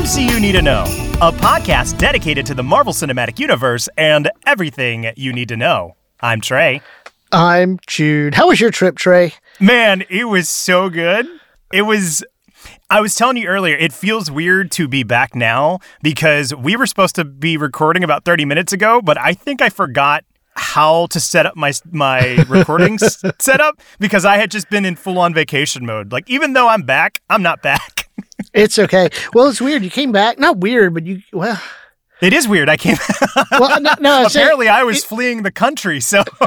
MCU Need to Know, a podcast dedicated to the Marvel Cinematic Universe and everything you need to know. I'm Trey. I'm Jude. How was your trip, Trey? Man, it was so good. It was. I was telling you earlier, it feels weird to be back now because we were supposed to be recording about 30 minutes ago, but I think I forgot how to set up my my recording setup because I had just been in full on vacation mode. Like even though I'm back, I'm not back. It's okay. Well, it's weird. You came back. Not weird, but you, well, It is weird. I came. Back Well, no, no I'm saying- Apparently, I was fleeing the country, so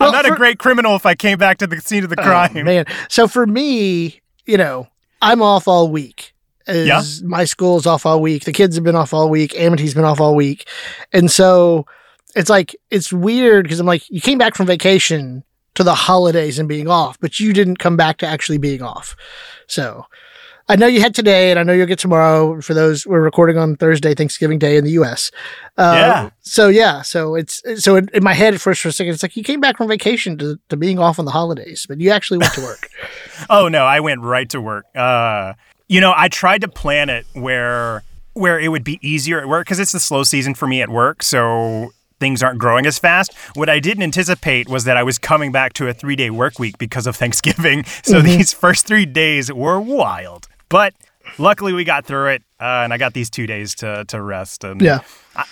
I'm not a great criminal if I came back to the scene of the Oh, crime. man. So for me, you know, I'm off all week. Yeah. My school's off all week. The kids have been off all week. Amity's been off all week. And so it's like, it's weird because I'm like, you came back from vacation to the holidays and being off, but you didn't come back to actually being off. So I know you had today and I know you'll get tomorrow for those we're recording on Thursday, Thanksgiving Day in the US. Uh, Yeah. So yeah, so it's so in, in my head at first for a second, it's like you came back from vacation to, to being off on the holidays, but you actually went to work. Oh no, I went right to work. Uh, you know, I tried to plan it where where it would be easier at work because it's the slow season for me at work, so things aren't growing as fast. What I didn't anticipate was that I was coming back to a three day work week because of Thanksgiving. So these first three days were wild, but luckily we got through it, uh, and I got these two days to to rest. And Yeah.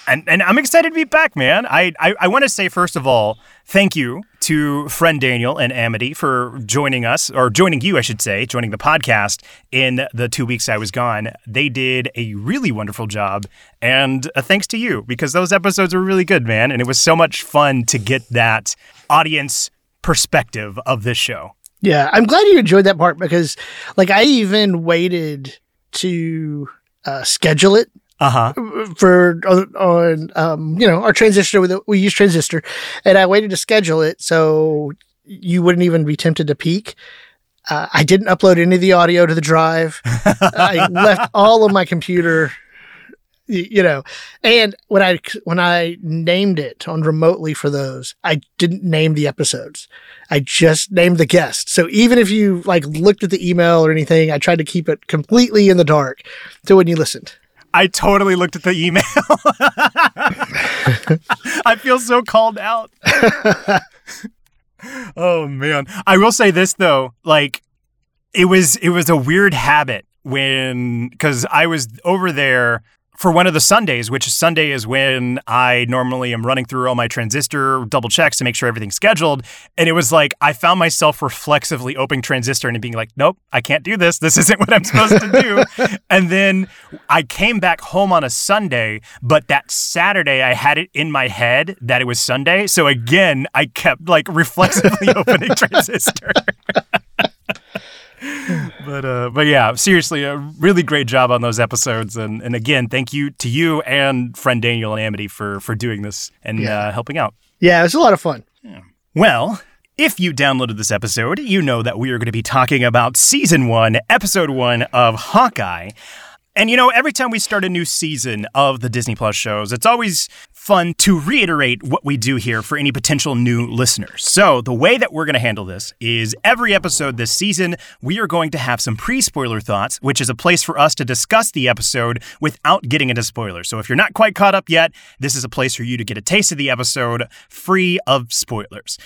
And, and I'm excited to be back, man. I, I, I want to say, first of all, thank you to friend Daniel and Amity for joining us, or joining you, I should say, joining the podcast in the two weeks I was gone. They did a really wonderful job. And uh, thanks to you, because those episodes were really good, man. And it was so much fun to get that audience perspective of this show. Yeah, I'm glad you enjoyed that part because, like, I even waited to uh, schedule it Uh huh. for on, on um, you know our transistor. With we use transistor, and I waited to schedule it so you wouldn't even be tempted to peek. Uh, I didn't upload any of the audio to the drive. I left all of my computer, you know, and when I when I named it on remotely for those, I didn't name the episodes. I just named the guest. So even if you like looked at the email or anything, I tried to keep it completely in the dark to when you listened. I totally looked at the email. I feel so called out. oh man. I will say this though, like it was it was a weird habit when cuz I was over there for one of the Sundays, which Sunday is when I normally am running through all my transistor double checks to make sure everything's scheduled. And it was like I found myself reflexively opening transistor and being like, nope, I can't do this. This isn't what I'm supposed to do. and then I came back home on a Sunday, but that Saturday I had it in my head that it was Sunday. So again, I kept like reflexively opening transistor. but uh, but yeah, seriously, a really great job on those episodes, and and again, thank you to you and friend Daniel and Amity for for doing this and Yeah. uh, helping out. Yeah, it was a lot of fun. Yeah. Well, if you downloaded this episode, you know that we are going to be talking about season one, episode one of Hawkeye. And you know, every time we start a new season of the Disney Plus shows, it's always fun to reiterate what we do here for any potential new listeners. So, the way that we're going to handle this is every episode this season, we are going to have some pre spoiler thoughts, which is a place for us to discuss the episode without getting into spoilers. So, if you're not quite caught up yet, this is a place for you to get a taste of the episode free of spoilers.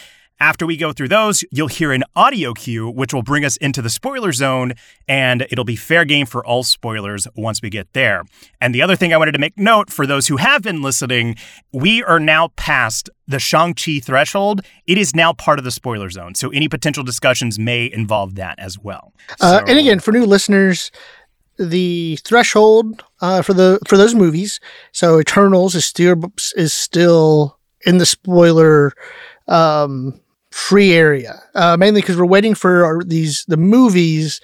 After we go through those, you'll hear an audio cue, which will bring us into the spoiler zone, and it'll be fair game for all spoilers once we get there. And the other thing I wanted to make note for those who have been listening, we are now past the Shang-Chi threshold. It is now part of the spoiler zone, so any potential discussions may involve that as well. Uh, So- and again, for new listeners, the threshold uh, for the for those movies, so Eternals is still is still in the spoiler um, free area, uh, mainly because we're waiting for our, these the movies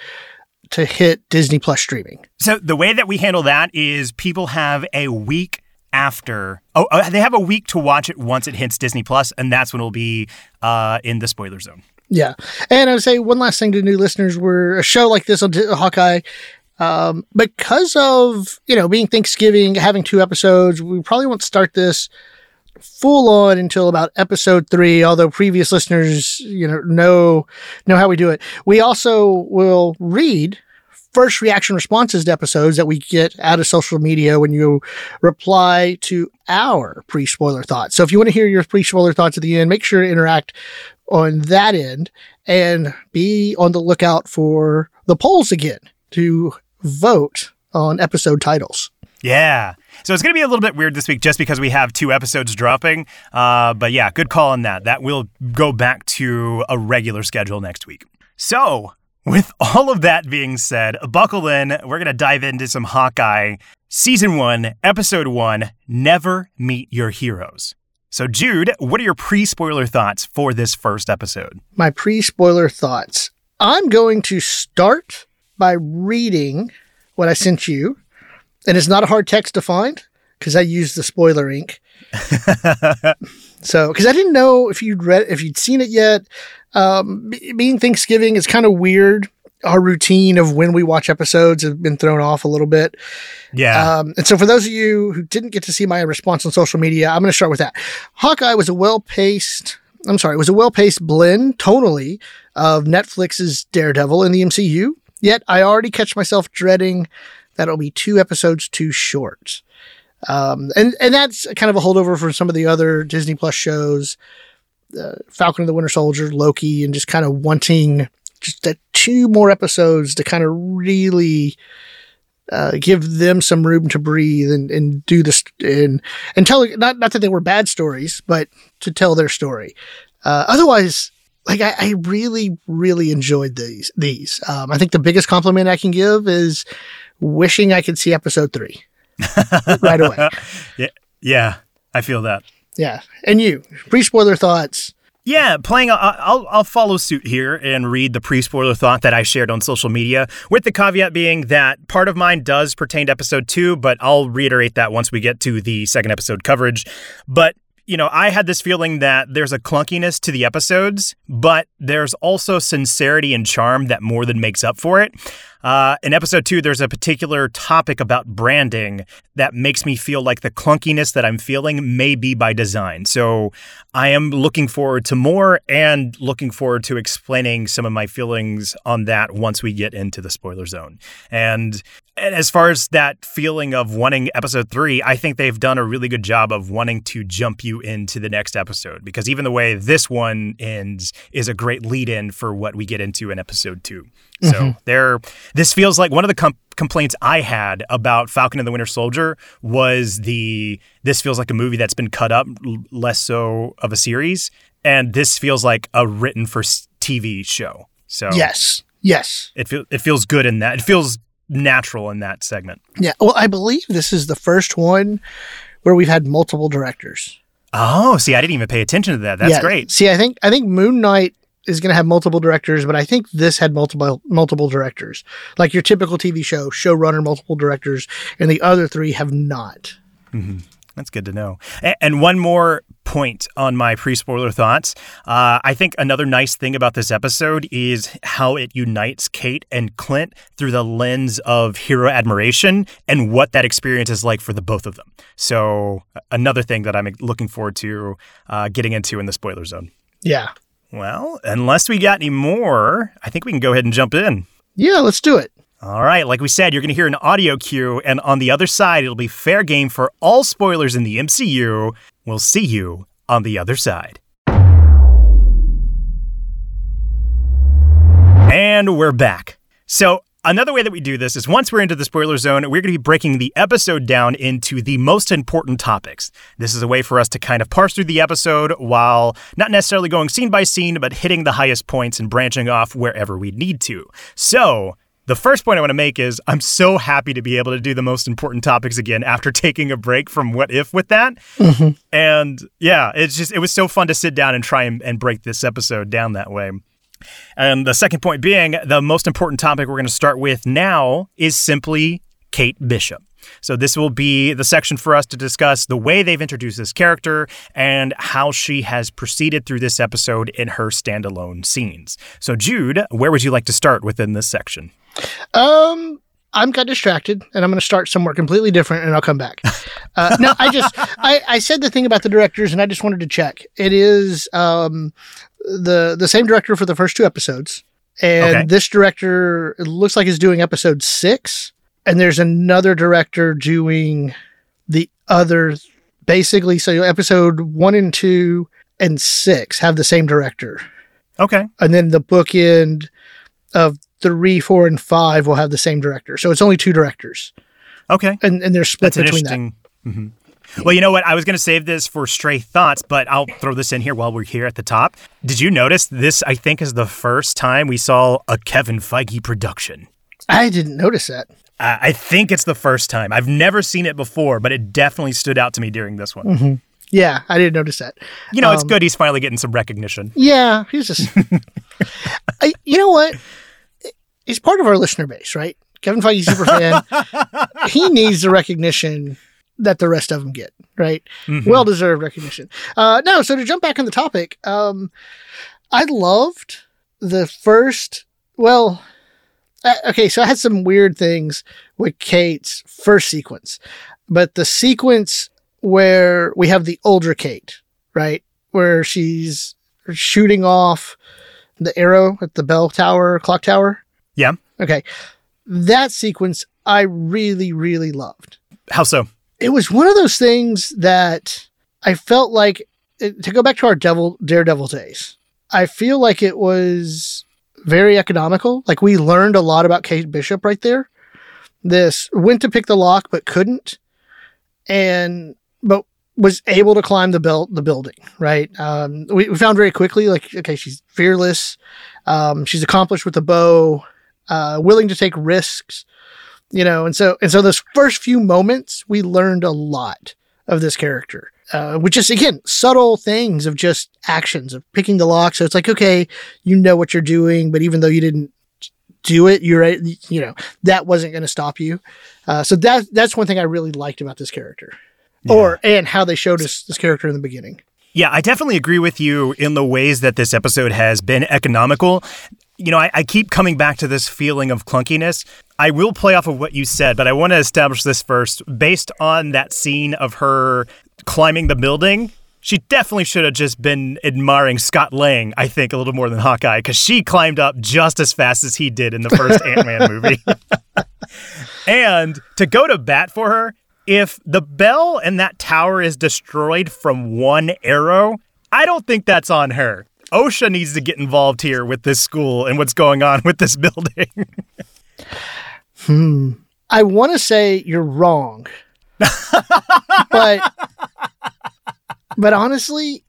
to hit Disney Plus streaming. So the way that we handle that is people have a week after. Oh, uh, they have a week to watch it once it hits Disney Plus, and that's when it'll be uh, in the spoiler zone. Yeah, and I would say one last thing to new listeners: we're a show like this on Hawkeye. Um, because of you know being Thanksgiving, having two episodes, we probably won't start this full on until about episode three. Although previous listeners, you know, know know how we do it. We also will read first reaction responses to episodes that we get out of social media when you reply to our pre spoiler thoughts. So if you want to hear your pre spoiler thoughts at the end, make sure to interact on that end and be on the lookout for the polls again to vote on episode titles. Yeah. So it's going to be a little bit weird this week just because we have two episodes dropping. Uh, but yeah, good call on that. That will go back to a regular schedule next week. So, with all of that being said, buckle in. We're going to dive into some Hawkeye Season 1, Episode 1 Never Meet Your Heroes. So, Jude, what are your pre spoiler thoughts for this first episode? My pre spoiler thoughts. I'm going to start by reading what I sent you and it's not a hard text to find because I used the spoiler ink. so, because I didn't know if you'd read, if you'd seen it yet. Um, being Thanksgiving is kind of weird. Our routine of when we watch episodes have been thrown off a little bit. Yeah. Um, and so, for those of you who didn't get to see my response on social media, I'm going to start with that. Hawkeye was a well paced. I'm sorry, it was a well paced blend tonally of Netflix's Daredevil in the MCU. Yet I already catch myself dreading that'll be two episodes too short. Um, and and that's kind of a holdover from some of the other Disney Plus shows, uh, Falcon and the Winter Soldier, Loki, and just kind of wanting just that two more episodes to kind of really uh, give them some room to breathe and, and do this and and tell not not that they were bad stories, but to tell their story. Uh, otherwise, like I, I, really really enjoyed these these. Um, I think the biggest compliment I can give is wishing I could see episode three right away. Yeah, yeah, I feel that. Yeah, and you pre spoiler thoughts. Yeah, playing. I'll I'll follow suit here and read the pre spoiler thought that I shared on social media, with the caveat being that part of mine does pertain to episode two, but I'll reiterate that once we get to the second episode coverage. But you know, I had this feeling that there's a clunkiness to the episodes, but there's also sincerity and charm that more than makes up for it. Uh, in episode two, there's a particular topic about branding that makes me feel like the clunkiness that I'm feeling may be by design. So I am looking forward to more and looking forward to explaining some of my feelings on that once we get into the spoiler zone. And as far as that feeling of wanting episode three, I think they've done a really good job of wanting to jump you into the next episode because even the way this one ends is a great lead in for what we get into in episode two. So mm-hmm. there, this feels like one of the com- complaints I had about Falcon and the Winter Soldier was the this feels like a movie that's been cut up, less so of a series, and this feels like a written for TV show. So yes, yes, it feels it feels good in that. It feels natural in that segment. Yeah. Well, I believe this is the first one where we've had multiple directors. Oh, see, I didn't even pay attention to that. That's yeah. great. See, I think I think Moon Knight is going to have multiple directors, but I think this had multiple multiple directors. Like your typical TV show, showrunner, multiple directors, and the other three have not. Mm-hmm. That's good to know. And one more point on my pre spoiler thoughts. Uh, I think another nice thing about this episode is how it unites Kate and Clint through the lens of hero admiration and what that experience is like for the both of them. So, another thing that I'm looking forward to uh, getting into in the spoiler zone. Yeah. Well, unless we got any more, I think we can go ahead and jump in. Yeah, let's do it. All right, like we said, you're going to hear an audio cue, and on the other side, it'll be fair game for all spoilers in the MCU. We'll see you on the other side. And we're back. So, Another way that we do this is once we're into the spoiler zone, we're going to be breaking the episode down into the most important topics. This is a way for us to kind of parse through the episode while not necessarily going scene by scene, but hitting the highest points and branching off wherever we need to. So, the first point I want to make is I'm so happy to be able to do the most important topics again after taking a break from What If with that. Mm-hmm. And yeah, it's just, it was so fun to sit down and try and, and break this episode down that way. And the second point being the most important topic we're going to start with now is simply Kate Bishop. So, this will be the section for us to discuss the way they've introduced this character and how she has proceeded through this episode in her standalone scenes. So, Jude, where would you like to start within this section? Um, I'm got distracted and I'm going to start somewhere completely different and I'll come back. Uh, no, I just, I, I said the thing about the directors and I just wanted to check. It is um, the the same director for the first two episodes. And Okay. this director, it looks like is doing episode six. And there's another director doing the other, basically. So episode one and two and six have the same director Okay. and then the bookend of three, four, and five will have the same director. So it's only two directors, Okay. and and they're split That's between that. interesting. Mm-hmm. Well, you know what? I was going to save this for stray thoughts, but I'll throw this in here while we're here at the top. Did you notice this? I think is the first time we saw a Kevin Feige production. I didn't notice that. Uh, I think it's the first time. I've never seen it before, but it definitely stood out to me during this one. Yeah, I didn't notice that. You know, it's Um, good he's finally getting some recognition. Yeah, he's just. I, you know what? He's part of our listener base, right? Kevin Feige super fan. he needs the recognition that the rest of them get, right? Mhm. Well deserved recognition. Uh, no, so to jump back on the topic, um, I loved the first. Well, uh, okay, so I had some weird things with Kate's first sequence, but the sequence where we have the older Kate, right, where she's shooting off the arrow at the bell tower, clock tower. Yeah. Okay, that sequence I really, really loved How so? It was one of those things that I felt like to go back to our devil daredevil days. I feel like it was very economical. Like we learned a lot about Kate Bishop right there. This went to pick the lock but couldn't, and but was able to climb the belt the building. Right. Um, we, we found very quickly like okay, she's fearless. Um, she's accomplished with the bow. Uh, willing to take risks you know and so and so those first few moments we learned a lot of this character uh, which is again subtle things of just actions of picking the lock. So it's like okay you know what you're doing but even though you didn't do it you're right you know that wasn't going to stop you. Uh, so that that's one thing i really liked about this character. Or and how they showed us this character in the beginning. Yeah, I definitely agree with you in the ways that this episode has been economical. You know, I, I keep coming back to this feeling of clunkiness. I will play off of what you said, but I want to establish this first. Based on that scene of her climbing the building, she definitely should have just been admiring Scott Lang, I think, a little more than Hawkeye, because she climbed up just as fast as he did in the first Ant Man movie. and to go to bat for her, if the bell and that tower is destroyed from one arrow, I don't think that's on her. OSHA needs to get involved here with this school and what's going on with this building. Hmm. I want to say you're wrong, but but honestly,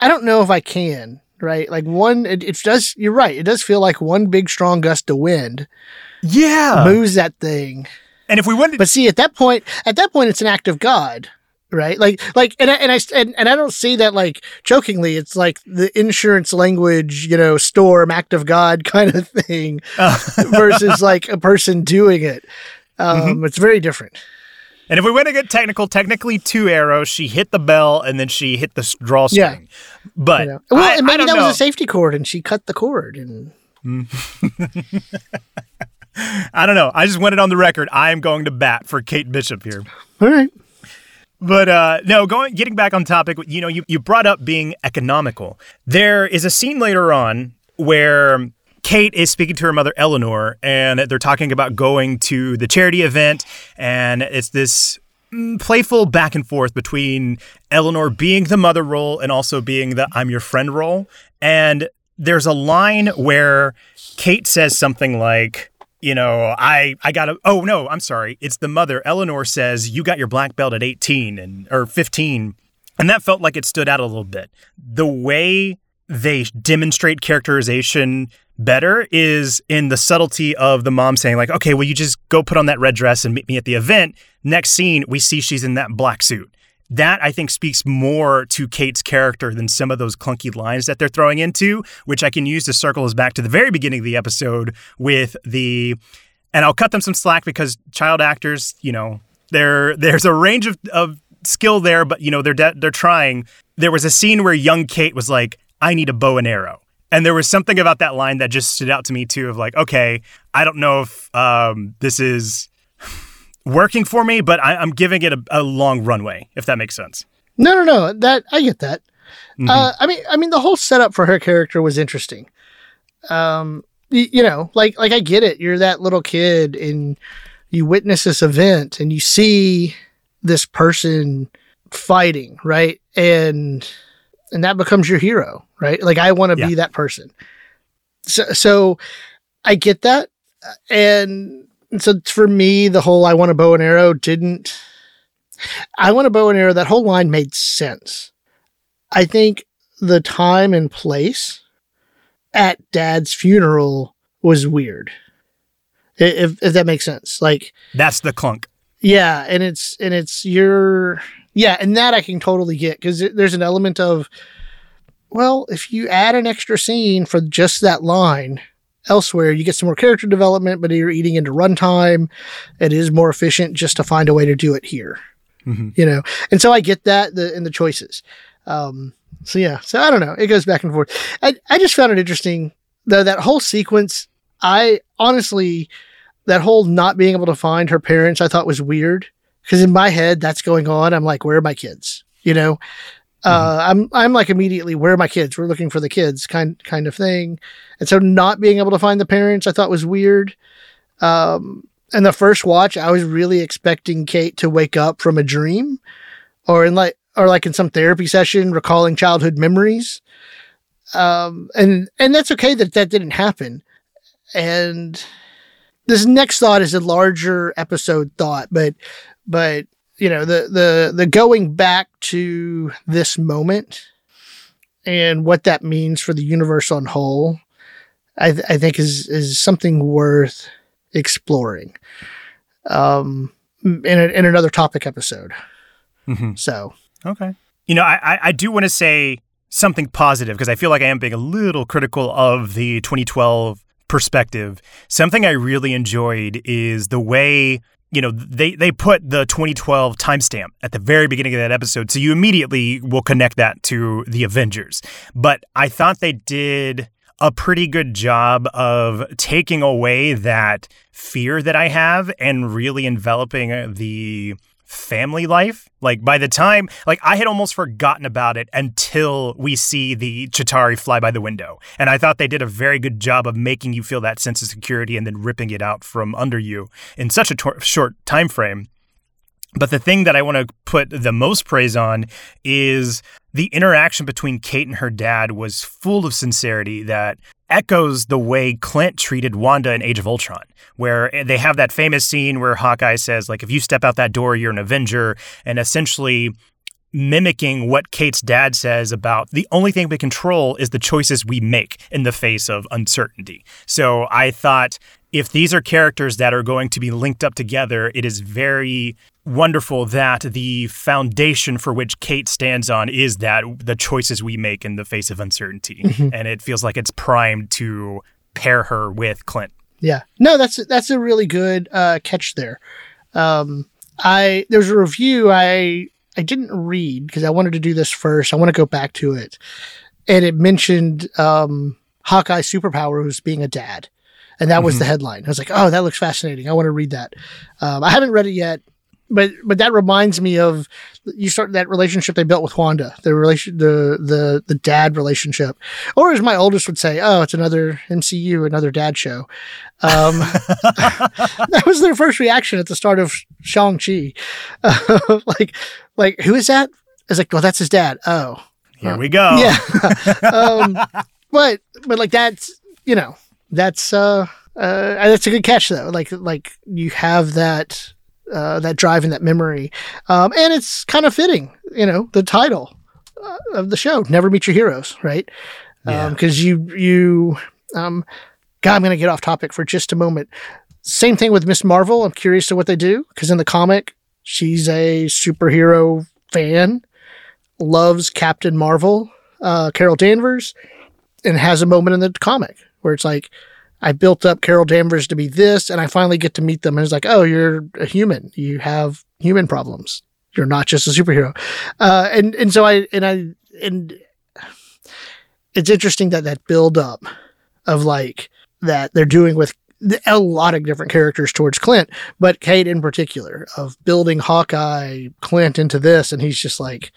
I don't know if I can. Right, like one, it, it does. You're right. It does feel like one big strong gust of wind yeah. moves that thing. And if we went But see, at that point, at that point, it's an act of God, right? Like, like, and I, and I and, and I don't see that like jokingly. It's like the insurance language, you know, storm, act of God kind of thing, versus like a person doing it. Um, It's very different. and if we want to get technical, technically two arrows. She hit the bell and then she hit the drawstring. But You know? Well, I, and I maybe don't that know. was a safety cord, and she cut the cord, and I don't know. I just want it on the record. I am going to bat for Kate Bishop here. all right. But uh, no, going getting back on topic, you know, you, you brought up being economical. There is a scene later on where Kate is speaking to her mother Eleanor, and they're talking about going to the charity event, and it's this mm, playful back and forth between Eleanor being the mother role and also being the I'm your friend role. And there's a line where Kate says something like, you know, I I got a oh no, I'm sorry. It's the mother. Eleanor says you got your black belt at 18 and or 15. And that felt like it stood out a little bit. The way they demonstrate characterization better is in the subtlety of the mom saying like, "Okay, well you just go put on that red dress and meet me at the event." Next scene, we see she's in that black suit. That I think speaks more to Kate's character than some of those clunky lines that they're throwing into, which I can use to circle us back to the very beginning of the episode with the and I'll cut them some slack because child actors, you know, there there's a range of, of skill there, but you know they're de- they're trying. There was a scene where young Kate was like, "I need a bow and arrow," And there was something about that line that just stood out to me too of like, okay, I don't know if um, this is working for me, but I, am giving it a, a, long runway, if that makes sense. No, no, no. That I get that. Mm-hmm. Uh, I mean, I mean, the whole setup for her character was interesting. Um, you, you know, like like I get it. You're that little kid, and you witness this event, and you see this person fighting, right? And and that becomes your hero, right? Like I want to yeah. be that person. So, so I get that, and so for me, the whole "I want a bow and arrow" didn't. I want a bow and arrow. That whole line made sense. I think the time and place at Dad's funeral was weird. If if that makes sense, like that's the clunk. Yeah, and it's and it's your yeah, and that I can totally get because there's an element of well, if you add an extra scene for just that line elsewhere, you get some more character development, but you're eating into runtime. It is more efficient just to find a way to do it here. Mm-hmm. You know, and so I get that the in the choices. Um, so yeah, so I don't know. It goes back and forth. I I just found it interesting though that whole sequence. I honestly, that whole not being able to find her parents, I thought was weird because in my head that's going on. I'm like, where are my kids? You know, uh, mm-hmm. I'm I'm like immediately, where are my kids? We're looking for the kids, kind kind of thing. And so not being able to find the parents, I thought was weird. Um, and the first watch, I was really expecting Kate to wake up from a dream, or in like or like in some therapy session, recalling childhood memories. Um, and and that's okay that that didn't happen. And this next thought is a larger episode thought, but but you know the the the going back to this moment and what that means for the universe on whole, I, th- I think is is something worth exploring. Um, in a, in another topic episode. Mm-hmm. So okay, you know, I I do want to say something positive because I feel like I am being a little critical of the 2012 perspective. Something I really enjoyed is the way you know they they put the 2012 timestamp at the very beginning of that episode so you immediately will connect that to the avengers. But i thought they did a pretty good job of taking away that fear that i have and really enveloping the family life. Like by the time, like I had almost forgotten about it until we see the Chitauri fly by the window. And I thought they did a very good job of making you feel that sense of security and then ripping it out from under you in such a tor- short time frame. But the thing that I want to put the most praise on is the interaction between Kate and her dad was full of sincerity that echoes the way Clint treated Wanda in Age of Ultron, where eh, they have that famous scene where Hawkeye says, like, if you step out that door, you're an Avenger, and essentially mimicking what Kate's dad says about the only thing we control is the choices we make in the face of uncertainty. So I thought if these are characters that are going to be linked up together, it is very wonderful that the foundation for which Kate stands on is that the choices we make in the face of uncertainty. Mm-hmm. And it feels like it's primed to pair her with Clint. Yeah. No, that's that's a really good uh, catch there. Um, I there's a review I I didn't read because I wanted to do this first. I want to go back to it, and it mentioned um, Hawkeye's superpower was being a dad, and that was mm-hmm. the headline. I was like, oh, that looks fascinating. I want to read that. Um, I haven't read it yet, but but that reminds me of you start that relationship they built with Wanda, the relation, the the the dad relationship, or as my oldest would say, oh, it's another MCU, another dad show. Um, that was their first reaction at the start of Shang Chi, uh, like like who is that? I was like, well, that's his dad. Oh, here we go. Yeah, um, but but like that's you know that's uh, uh that's a good catch though. Like like you have that uh, that drive and that memory. Um, and it's kind of fitting, you know, the title uh, of the show, Never Meet Your Heroes, right? Because yeah. um, you, you, um, God, I'm going to get off topic for just a moment. Same thing with Miss Marvel. I'm curious to what they do because in the comic, she's a superhero fan, loves Captain Marvel, uh, Carol Danvers, and has a moment in the comic where it's like, I built up Carol Danvers to be this, and I finally get to meet them. And it's like, oh, you're a human. You have human problems. You're not just a superhero. Uh, and and so I and I and it's interesting that that build up of like that they're doing with a lot of different characters towards Clint, but Kate in particular of building Hawkeye Clint into this, and he's just like,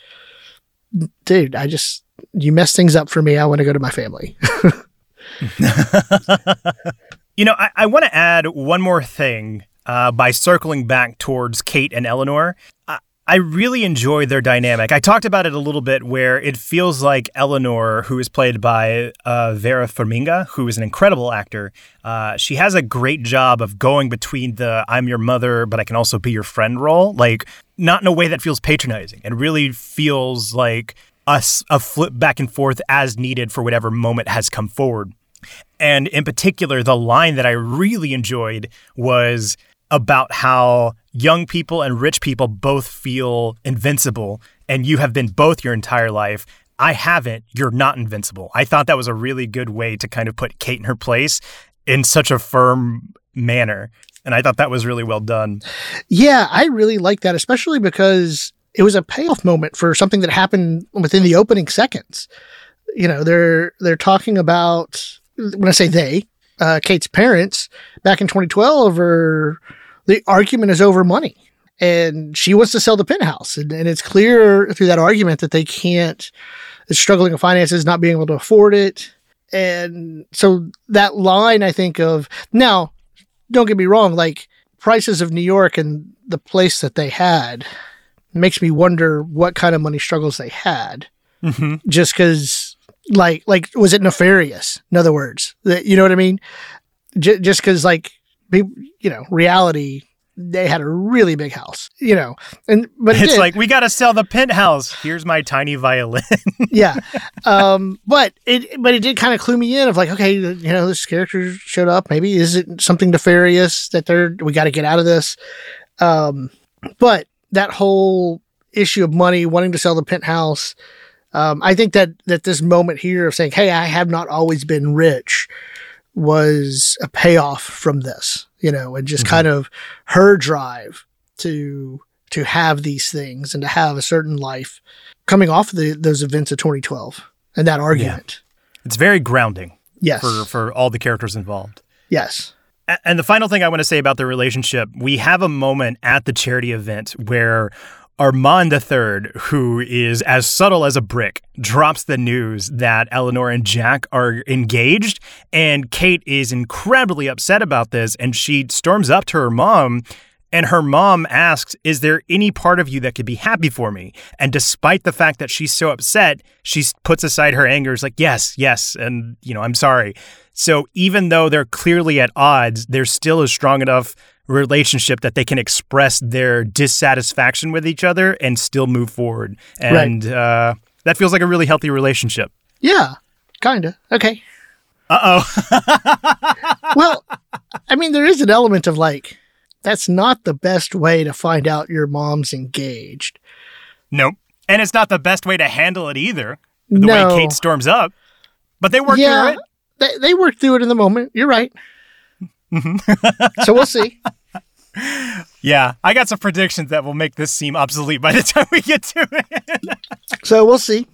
dude, I just you mess things up for me. I want to go to my family. you know, I, I want to add one more thing uh, by circling back towards Kate and Eleanor. I, I really enjoy their dynamic. I talked about it a little bit where it feels like Eleanor, who is played by uh, Vera Farmiga, who is an incredible actor, uh, she has a great job of going between the I'm your mother, but I can also be your friend role. Like, not in a way that feels patronizing. It really feels like a, a flip back and forth as needed for whatever moment has come forward. And in particular, the line that I really enjoyed was about how young people and rich people both feel invincible, and you have been both your entire life. I haven't. You're not invincible. I thought that was a really good way to kind of put Kate in her place in such a firm manner. And I thought that was really well done. Yeah, I really like that, especially because it was a payoff moment for something that happened within the opening seconds. You know, they're they're talking about when I say they, uh, Kate's parents back in 2012 are the argument is over money and she wants to sell the penthouse. And, and it's clear through that argument that they can't, it's struggling with finances, not being able to afford it. And so that line, I think of now, don't get me wrong, like prices of New York and the place that they had makes me wonder what kind of money struggles they had. Mm-hmm. Just because, like, like was it nefarious? In other words, that you know what I mean? J- just because, like, you know, reality they had a really big house, you know, and but it it's did. like we got to sell the penthouse. Here's my tiny violin. yeah, um, but it but it did kind of clue me in of like, okay, you know, this character showed up. Maybe is it something nefarious that they're we got to get out of this? Um, but that whole issue of money, wanting to sell the penthouse, um, I think that that this moment here of saying, "Hey, I have not always been rich," was a payoff from this you know, and just mm-hmm. kind of her drive to to have these things and to have a certain life coming off of the, those events of 2012 and that argument. Yeah. It's very grounding. Yes. For for all the characters involved. Yes. And the final thing I want to say about the relationship, we have a moment at the charity event where Armand III, who is as subtle as a brick, drops the news that Eleanor and Jack are engaged. And Kate is incredibly upset about this. And she storms up to her mom. And her mom asks, Is there any part of you that could be happy for me? And despite the fact that she's so upset, she puts aside her anger, is like, Yes, yes. And, you know, I'm sorry. So even though they're clearly at odds, there's still a strong enough relationship that they can express their dissatisfaction with each other and still move forward. And right. uh, that feels like a really healthy relationship. Yeah, kind of. Okay. Uh oh. well, I mean, there is an element of like, that's not the best way to find out your mom's engaged. Nope. And it's not the best way to handle it either. The no. way Kate storms up. But they work yeah, through it. They, they work through it in the moment. You're right. Mm-hmm. so we'll see. Yeah, I got some predictions that will make this seem obsolete by the time we get to it. so we'll see.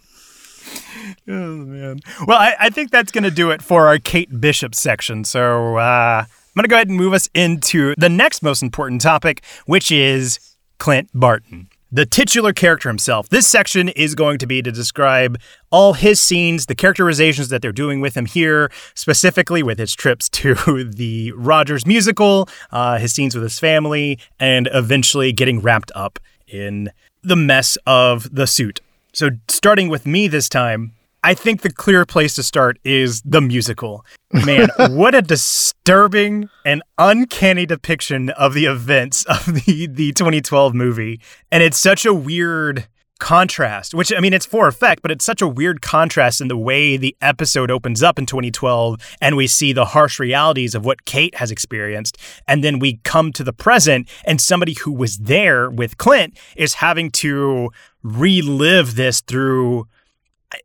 Oh man. Well, I, I think that's going to do it for our Kate Bishop section. So uh, I'm going to go ahead and move us into the next most important topic, which is Clint Barton the titular character himself. This section is going to be to describe all his scenes, the characterizations that they're doing with him here, specifically with his trips to the Rogers musical, uh, his scenes with his family, and eventually getting wrapped up in the mess of the suit. So, starting with me this time, I think the clear place to start is the musical. Man, what a disturbing and uncanny depiction of the events of the, the 2012 movie. And it's such a weird contrast, which I mean, it's for effect, but it's such a weird contrast in the way the episode opens up in 2012 and we see the harsh realities of what Kate has experienced. And then we come to the present and somebody who was there with Clint is having to relive this through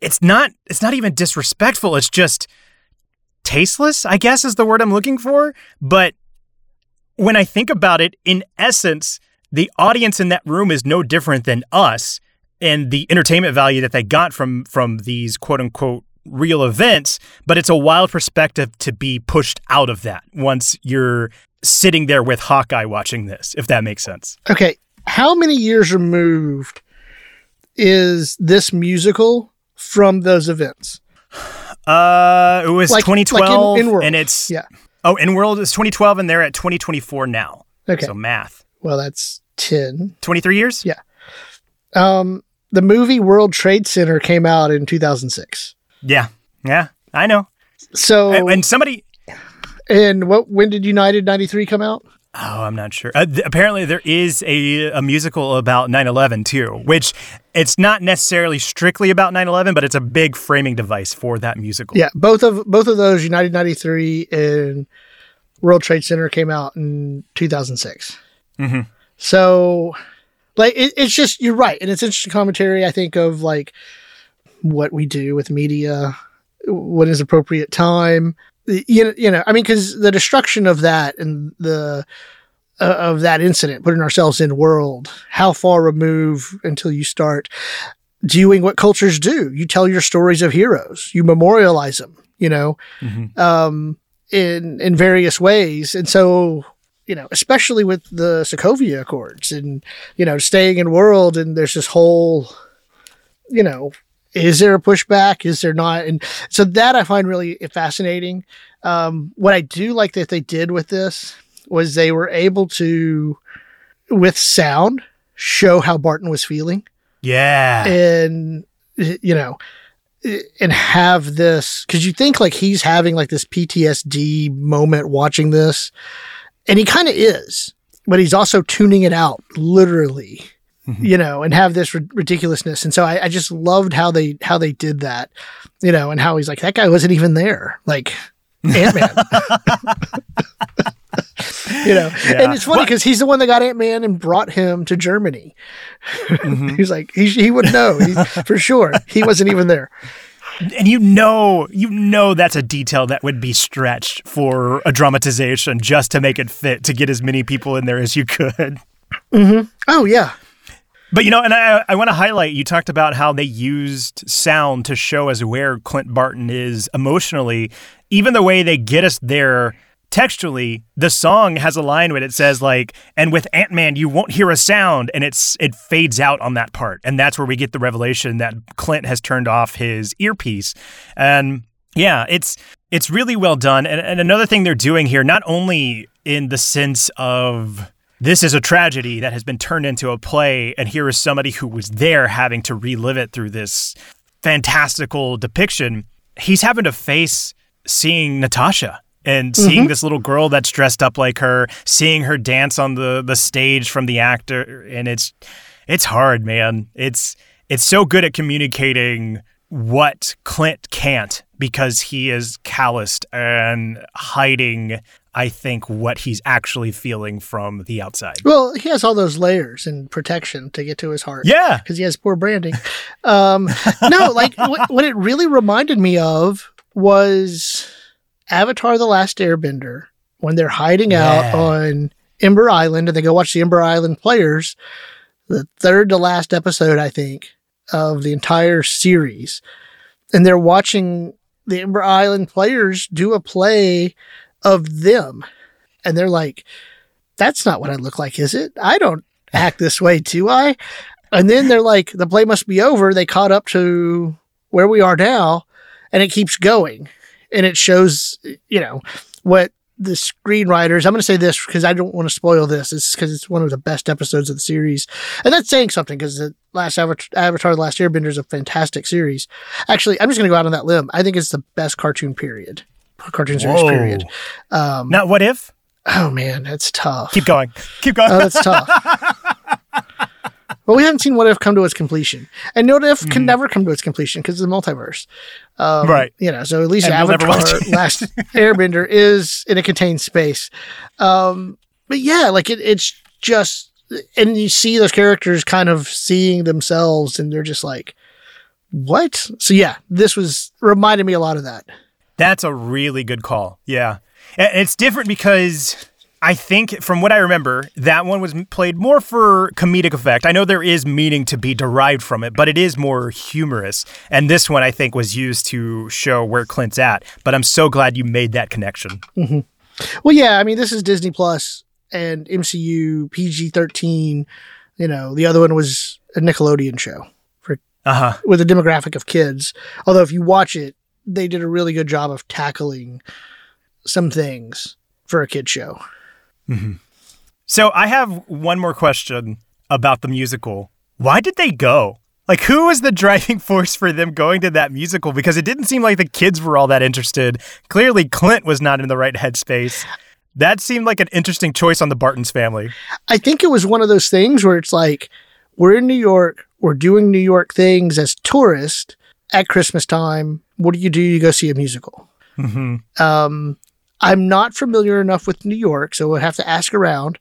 it's not it's not even disrespectful. It's just tasteless, I guess is the word I'm looking for. But when I think about it, in essence, the audience in that room is no different than us and the entertainment value that they got from from these quote unquote real events, but it's a wild perspective to be pushed out of that once you're sitting there with Hawkeye watching this, if that makes sense. Okay. How many years removed is this musical from those events? Uh, it was Like- like in- 2012, in World. and it's Yeah. oh, in world is 2012, and they're at 2024 now. Okay. So math, well, that's 10. 23 years. Yeah. Um, the movie World Trade Center came out in 2006. Yeah, yeah, I know. So, And, and somebody, and what, when did United 93 come out? Oh, I'm not sure. Uh, th- apparently, there is a a musical about 9/11 too, which it's not necessarily strictly about 9/11, but it's a big framing device for that musical. Yeah, both of both of those United 93 and World Trade Center came out in 2006. Mhm. So like it, it's just you're right and it's interesting commentary I think of like what we do with media what is appropriate time you know, you know I mean cuz the destruction of that and the uh, of that incident putting ourselves in world how far remove until you start doing what cultures do. You tell your stories of heroes. You memorialize them. You know, Mhm. um, in in various ways. And so, you know, especially with the Sokovia Accords and you know staying in world, and there's this whole, you know, is there a pushback? Is there not? And so that I find really fascinating. Um, what I do like that they did with this was they were able to, with sound, show how Barton was feeling Yeah. and you know and have this because you think like he's having like this ptsd moment watching this and he kind of is but he's also tuning it out literally you know and have this ri- ridiculousness and so I, I just loved how they how they did that you know and how he's like that guy wasn't even there like ant-man you know Yeah. and it's funny because he's the one that got ant-man and brought him to germany Mhm. He's like, he, he would know he, for sure. He wasn't even there. and you know, you know that's a detail that would be stretched for a dramatization just to make it fit to get as many people in there as you could. Oh, yeah. But you know, and I, I want to highlight you talked about how they used sound to show us where Clint Barton is emotionally. Even the way they get us there textually, the song has a line where it says like, "And with Ant Man, you won't hear a sound," and it's it fades out on that part, and that's where we get the revelation that Clint has turned off his earpiece, and yeah, it's it's really well done. And, and another thing they're doing here, not only in the sense of this is a tragedy that has been turned into a play, and here is somebody who was there having to relive it through this fantastical depiction. He's having to face seeing Natasha and mm-hmm. seeing this little girl that's dressed up like her, seeing her dance on the the stage from the actor, and it's it's hard, man. It's it's so good at communicating what Clint can't because he is calloused and hiding, I think, what he's actually feeling from the outside. Well, he has all those layers and protection to get to his heart. Yeah. Because he has poor branding. Um, no, like what, what it really reminded me of was Avatar The Last Airbender when they're hiding out on Ember Island and they go watch the Ember Island players, the third to last episode, I think, of the entire series. And they're watching the Ember Island players do a play of them. And they're like, that's not what I look like, is it? I don't act this way, do I? And then they're like, the play must be over. They caught up to where we are now, and it keeps going. And it shows, you know, what the screenwriters, I'm going to say this because I don't want to spoil this. It's because it's one of the best episodes of the series. And that's saying something because the last Avatar, Avatar The Last Airbender is a fantastic series. Actually, I'm just going to go out on that limb. I think it's the best cartoon period, cartoon series Whoa. period. Um, Now, what if? oh man, that's tough. Keep going. Keep going. Oh, that's tough. Well, we haven't seen What If come to its completion, and What If can never come to its completion because of the multiverse. Um. Right. You know, so at least And we'll Avatar. Last Airbender is in a contained space. Um, but yeah, like it, it's just, and you see those characters kind of seeing themselves, and they're just like, "What?" So yeah, this was reminded me a lot of that. That's a really good call. Yeah. And It's different because I think, from what I remember, that one was played more for comedic effect. I know there is meaning to be derived from it, but it is more humorous. And this one, I think, was used to show where Clint's at. But I'm so glad you made that connection. Mm-hmm. Well, yeah, I mean, this is Disney Plus and MCU PG 13. You know, the other one was a Nickelodeon show for uh-huh. with a demographic of kids. Although, if you watch it, they did a really good job of tackling some things for a kid show. Mm-hmm. So I have one more question about the musical. Why did they go? Like, who was the driving force for them going to that musical? Because it didn't seem like the kids were all that interested. Clearly, Clint was not in the right headspace. That seemed like an interesting choice on the Barton's family. I think it was one of those things where it's like, we're in New York, we're doing New York things as tourists at Christmas time. What do you do? You go see a musical. Mm-hmm. Um, I'm not familiar enough with New York, so we'll have to ask around.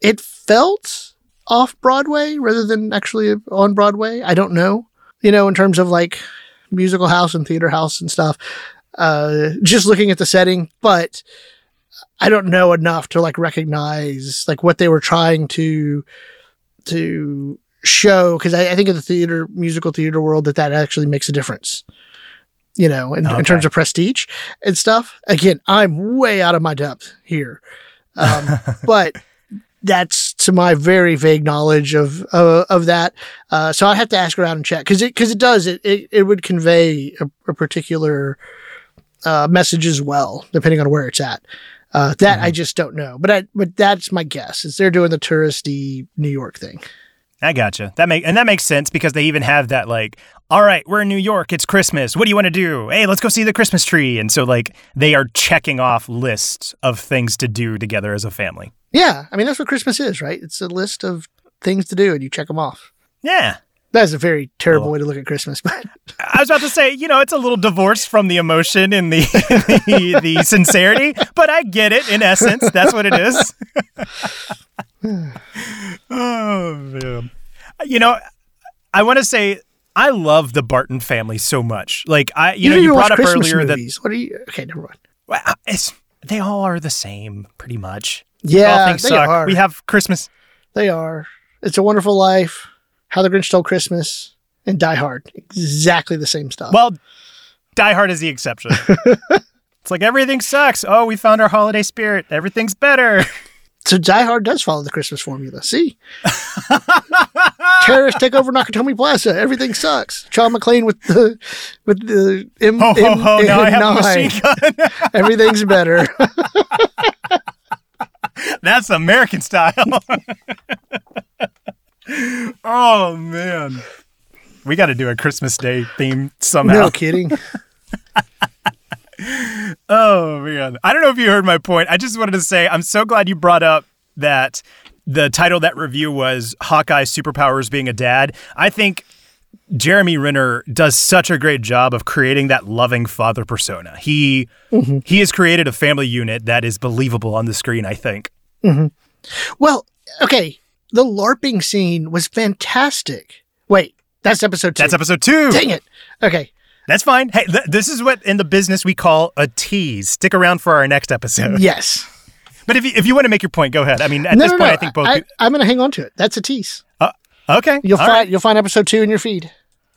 It felt off Broadway rather than actually on Broadway. I don't know, you know, in terms of like musical house and theater house and stuff. Uh, just looking at the setting, but I don't know enough to like recognize like what they were trying to to show because I, I, think in the theater musical theater world that that actually makes a difference you know, in, okay. in, terms of prestige and stuff. Again, I'm way out of my depth here. Um, but that's to my very vague knowledge of uh, of that. Uh, so I have to ask around and check because it because it does it, it it would convey a, a particular uh, message as well, depending on where it's at. Uh, that mm-hmm. I just don't know, but I but that's my guess is they're doing the touristy New York thing. I gotcha. That make and that makes sense because they even have that like, all right, we're in New York, it's Christmas. What do you want to do? Hey, let's go see the Christmas tree. And so like they are checking off lists of things to do together as a family. Yeah, I mean that's what Christmas is, right? It's a list of things to do and you check them off. Yeah. That's a very terrible cool. way to look at Christmas, but I was about to say, you know, it's a little divorced from the emotion and the the, the sincerity, but I get it in essence. That's what it is. oh man. You know, I want to say I love the Barton family so much. Like I, you, you know, you brought up Christmas earlier movies. that what are you? Okay, never mind. Well, it's they all are the same, pretty much. Yeah, all things they suck. are. We have Christmas. They are. It's a Wonderful Life. How the Grinch Stole Christmas and Die Hard. Exactly the same stuff. Well, Die Hard is the exception. it's like everything sucks. Oh, we found our holiday spirit. Everything's better. So Die Hard does follow the Christmas formula. See, terrorists take over Nakatomi Plaza. Everything sucks. John McClane with the with the M. Ho ho ho! M- now I have a machine gun. Everything's better. That's American style. Oh man, we got to do a Christmas Day theme somehow. No kidding oh man. I don't know if you heard my point. I just wanted to say I'm so glad you brought up that the title of that review was Hawkeye Superpowers Being a Dad. I think Jeremy Renner does such a great job of creating that loving father persona. He mm-hmm. he has created a family unit that is believable on the screen, I think. Mm-hmm. Well, okay, the LARPing scene was fantastic. Wait, that's episode two. That's episode two. Dang it. Okay. That's fine. Hey, th- this is what in the business we call a tease. Stick around for our next episode. Yes. But if you, if you want to make your point, go ahead. I mean, at no, this no, point, no. I think both. I, am going to hang on to it. That's a tease. Uh, okay. You'll All find right. you'll find episode two in your feed.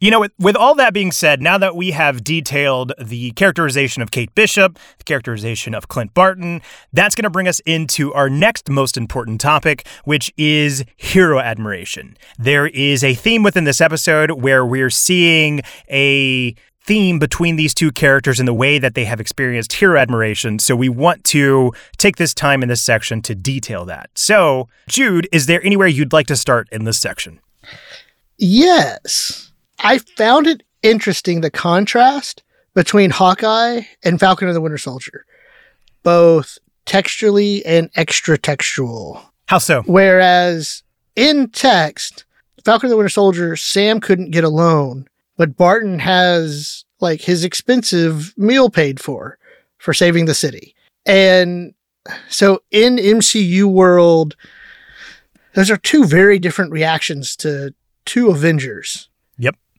You know, with, with all that being said, now that we have detailed the characterization of Kate Bishop, the characterization of Clint Barton, that's going to bring us into our next most important topic, which is hero admiration. There is a theme within this episode where we're seeing a theme between these two characters in the way that they have experienced hero admiration. So we want to take this time in this section to detail that. So, Jude, is there anywhere you'd like to start in this section? Yes. I found it interesting the contrast between Hawkeye and Falcon and the Winter Soldier, both textually and extra textual. How so? Whereas in text, Falcon and the Winter Soldier, Sam couldn't get a loan, but Barton has like his expensive meal paid for for saving the city. And so in MCU world, those are two very different reactions to two Avengers.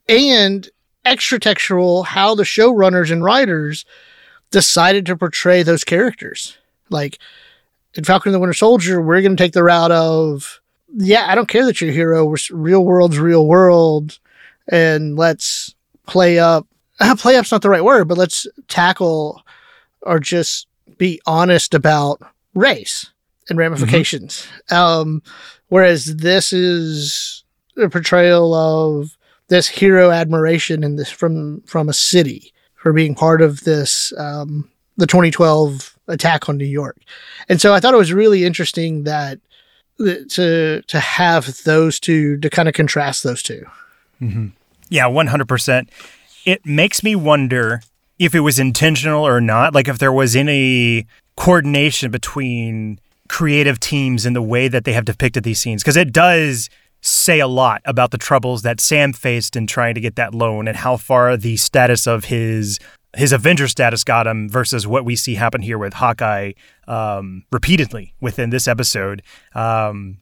And extra textual how the showrunners and writers decided to portray those characters. Like in Falcon and the Winter Soldier, we're going to take the route of, yeah, I don't care that you're a hero. We're real world's real world. And let's play up. Uh, play up's not the right word, but let's tackle or just be honest about race and ramifications. Mm-hmm. Um, whereas this is a portrayal of this hero admiration in this from from a city for being part of this um, the 2012 attack on New York. And so I thought it was really interesting that to to have those two to kind of contrast those 2 mm-hmm. Yeah, 100%. It makes me wonder if it was intentional or not, like if there was any coordination between creative teams in the way that they have depicted these scenes because it does say a lot about the troubles that Sam faced in trying to get that loan and how far the status of his his Avenger status got him versus what we see happen here with Hawkeye um, repeatedly within this episode. Um,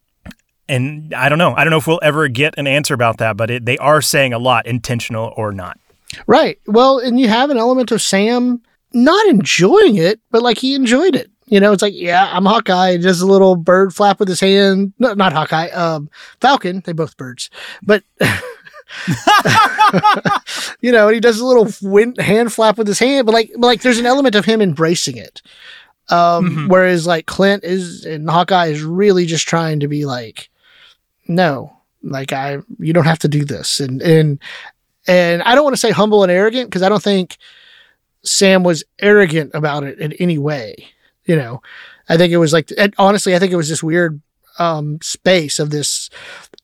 and I don't know. I don't know if we'll ever get an answer about that, but it, they are saying a lot, intentional or not. Right. Well, and you have an element of Sam not enjoying it, but like he enjoyed it. You know, it's like, yeah, I'm Hawkeye. Just a little bird flap with his hand. No, not Hawkeye. Um, Falcon. They both birds, but you know, and he does a little wind, hand flap with his hand. But like, but like, there's an element of him embracing it. Um, mm-hmm. whereas like Clint is and Hawkeye is really just trying to be like, no, like I, you don't have to do this. And, and, and I don't want to say humble and arrogant because I don't think Sam was arrogant about it in any way you know, I think it was like, honestly, I think it was this weird um, space of this,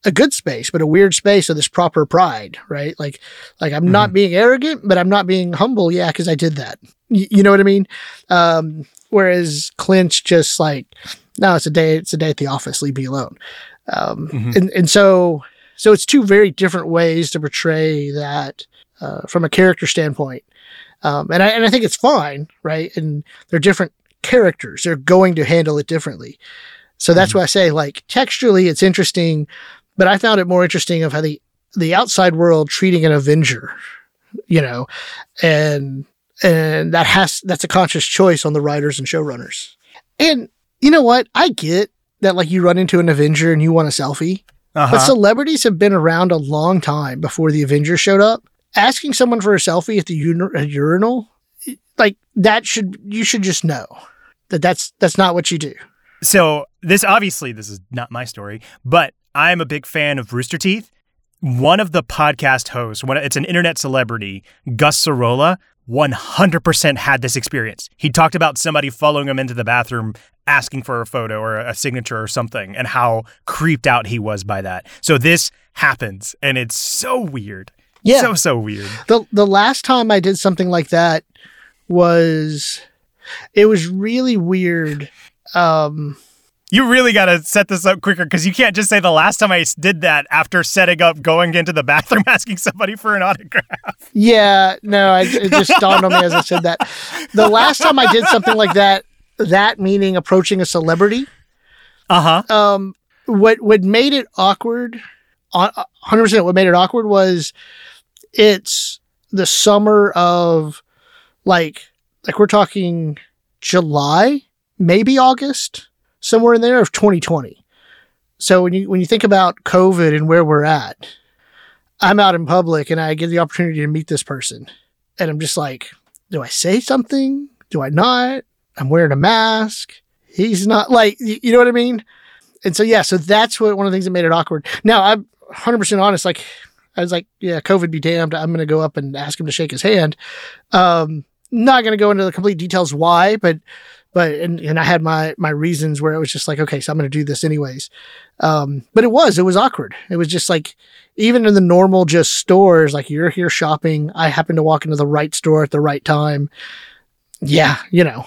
a good space, but a weird space of this proper pride, right? Like, like I'm mm-hmm. not being arrogant, but I'm not being humble. Yeah, because I did that. Y- you know what I mean? Um, whereas Clint's just like, no, it's a day, it's a day at the office. Leave me alone. Um, mm-hmm. and and so so it's two very different ways to portray that uh, from a character standpoint. Um, and I and I think it's fine, right? And they're different characters. They're going to handle it differently. So that's mm-hmm. why I say like texturally it's interesting, but I found it more interesting of how the the outside world treating an Avenger, you know, and and that has that's a conscious choice on the writers and showrunners. And you know what? I get that like you run into an Avenger and you want a selfie. Uh-huh. But celebrities have been around a long time before the Avengers showed up. Asking someone for a selfie at the urinal like that should you should just know that that's that's not what you do. So this obviously this is not my story, but I'm a big fan of Rooster Teeth. One of the podcast hosts, when it's an internet celebrity, Gus Sorola, 100% had this experience. He talked about somebody following him into the bathroom asking for a photo or a signature or something and how creeped out he was by that. So this happens and it's so weird. Yeah. So so weird. The the last time I did something like that was it was really weird. Um, you really got to set this up quicker because you can't just say the last time I did that after setting up going into the bathroom asking somebody for an autograph. Yeah, no, I, it just dawned on me as I said that. The last time I did something like that, that meaning approaching a celebrity. Uh huh. Um, what what made it awkward, hundred percent. What made it awkward was it's the summer of like like we're talking July, maybe August, somewhere in there of 2020. So when you when you think about COVID and where we're at, I'm out in public and I get the opportunity to meet this person. And I'm just like, do I say something? Do I not? I'm wearing a mask. He's not like, you know what I mean? And so, yeah, so that's what one of the things that made it awkward. Now, I'm 100% honest. Like, I was like, yeah, COVID be damned. I'm going to go up and ask him to shake his hand. Um, not going to go into the complete details why, but but and, and I had my my reasons where it was just like okay, so I'm going to do this anyways. Um, but it was it was awkward. It was just like even in the normal just stores, like you're here shopping, I happen to walk into the right store at the right time. Yeah, you know.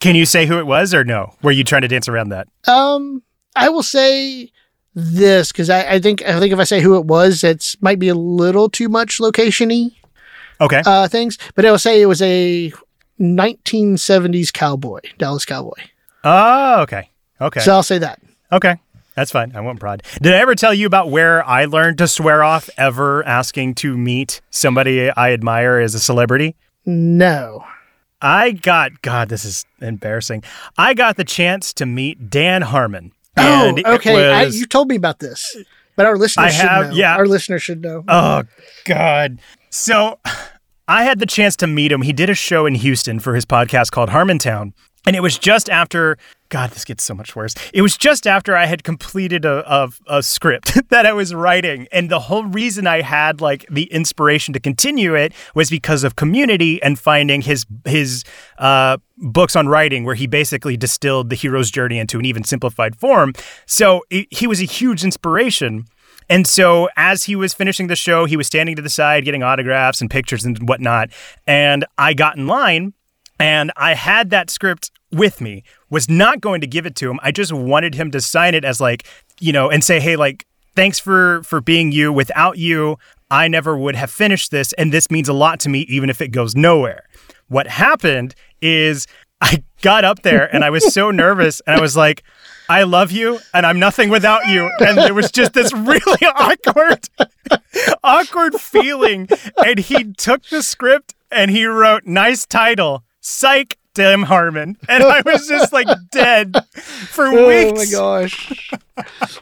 Can you say who it was or no? Were you trying to dance around that? Um, I will say this because I, I think I think if I say who it was, it might be a little too much locationy okay uh, things. But I will say it was a 1970s cowboy, Dallas cowboy. Oh, okay, okay. So I'll say that. Okay, that's fine. I won't prod. Did I ever tell you about where I learned to swear off ever asking to meet somebody I admire as a celebrity? No. I got God, this is embarrassing. I got the chance to meet Dan Harmon. Oh, and it okay. I, you told me about this, but our listeners I should have- know. yeah. our listeners should know. Oh God. So I had the chance to meet him. He did a show in Houston for his podcast called Harmontown. And it was just after God, this gets so much worse. It was just after I had completed a, a, a script that I was writing. And the whole reason I had like the inspiration to continue it was because of community and finding his his uh, books on writing where he basically distilled the hero's journey into an even simplified form. So it, he was a huge inspiration. And so, as he was finishing the show, he was standing to the side getting autographs and pictures and whatnot. And I got in line and I had that script with me, was not going to give it to him. I just wanted him to sign it as, like, you know, and say, hey, like, thanks for for being you. Without you, I never would have finished this. And this means a lot to me, even if it goes nowhere. What happened is I got up there and I was so nervous and I was like, I love you and I'm nothing without you. And there was just this really awkward, awkward feeling. And he took the script and he wrote, nice title, Psych Dan Harmon. And I was just like dead for Oh weeks. my gosh.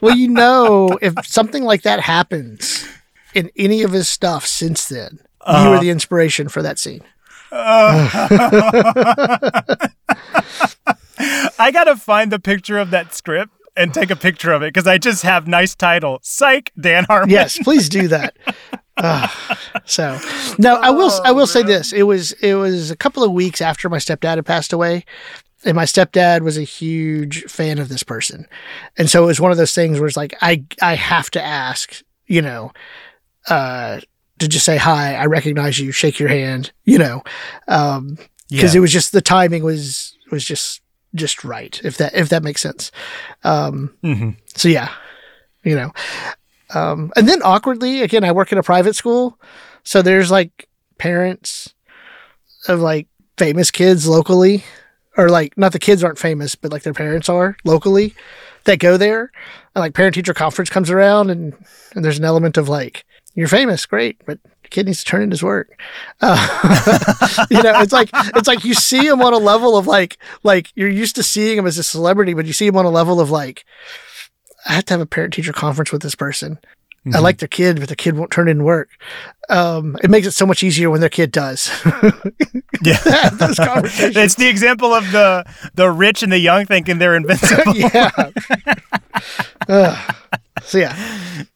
well, you know, if something like that happens in any of his stuff since then, you Uh-huh. were the inspiration for that scene. I got to find the picture of that script and take a picture of it because I just have nice title, Psych Dan Harmon. Yes, please do that. So now I will I will say this. It was it was a couple of weeks after my stepdad had passed away. And my stepdad was a huge fan of this person. And so it was one of those things where it's like I I have to ask, you know, uh to just say hi, I recognize you, shake your hand, you know. Um because Yeah. it was just the timing was was just just right if that if that makes sense um Mhm. so yeah you know um and then awkwardly again i work in a private school. So there's like parents of like famous kids locally or like not the kids aren't famous but like their parents are locally that go there. And like parent teacher conference comes around and and there's an element of like you're famous great but kid needs to turn in his work. Uh, you know it's like it's like you see him on a level of like like you're used to seeing him as a celebrity but you see him on a level of like i have to have a parent teacher conference with this person I like their kid, but the kid won't turn in work. Um, it makes it so much easier when their kid does. Yeah. Those conversations. it's the example of the the rich and the young thinking they're invincible. yeah. Ugh. so yeah,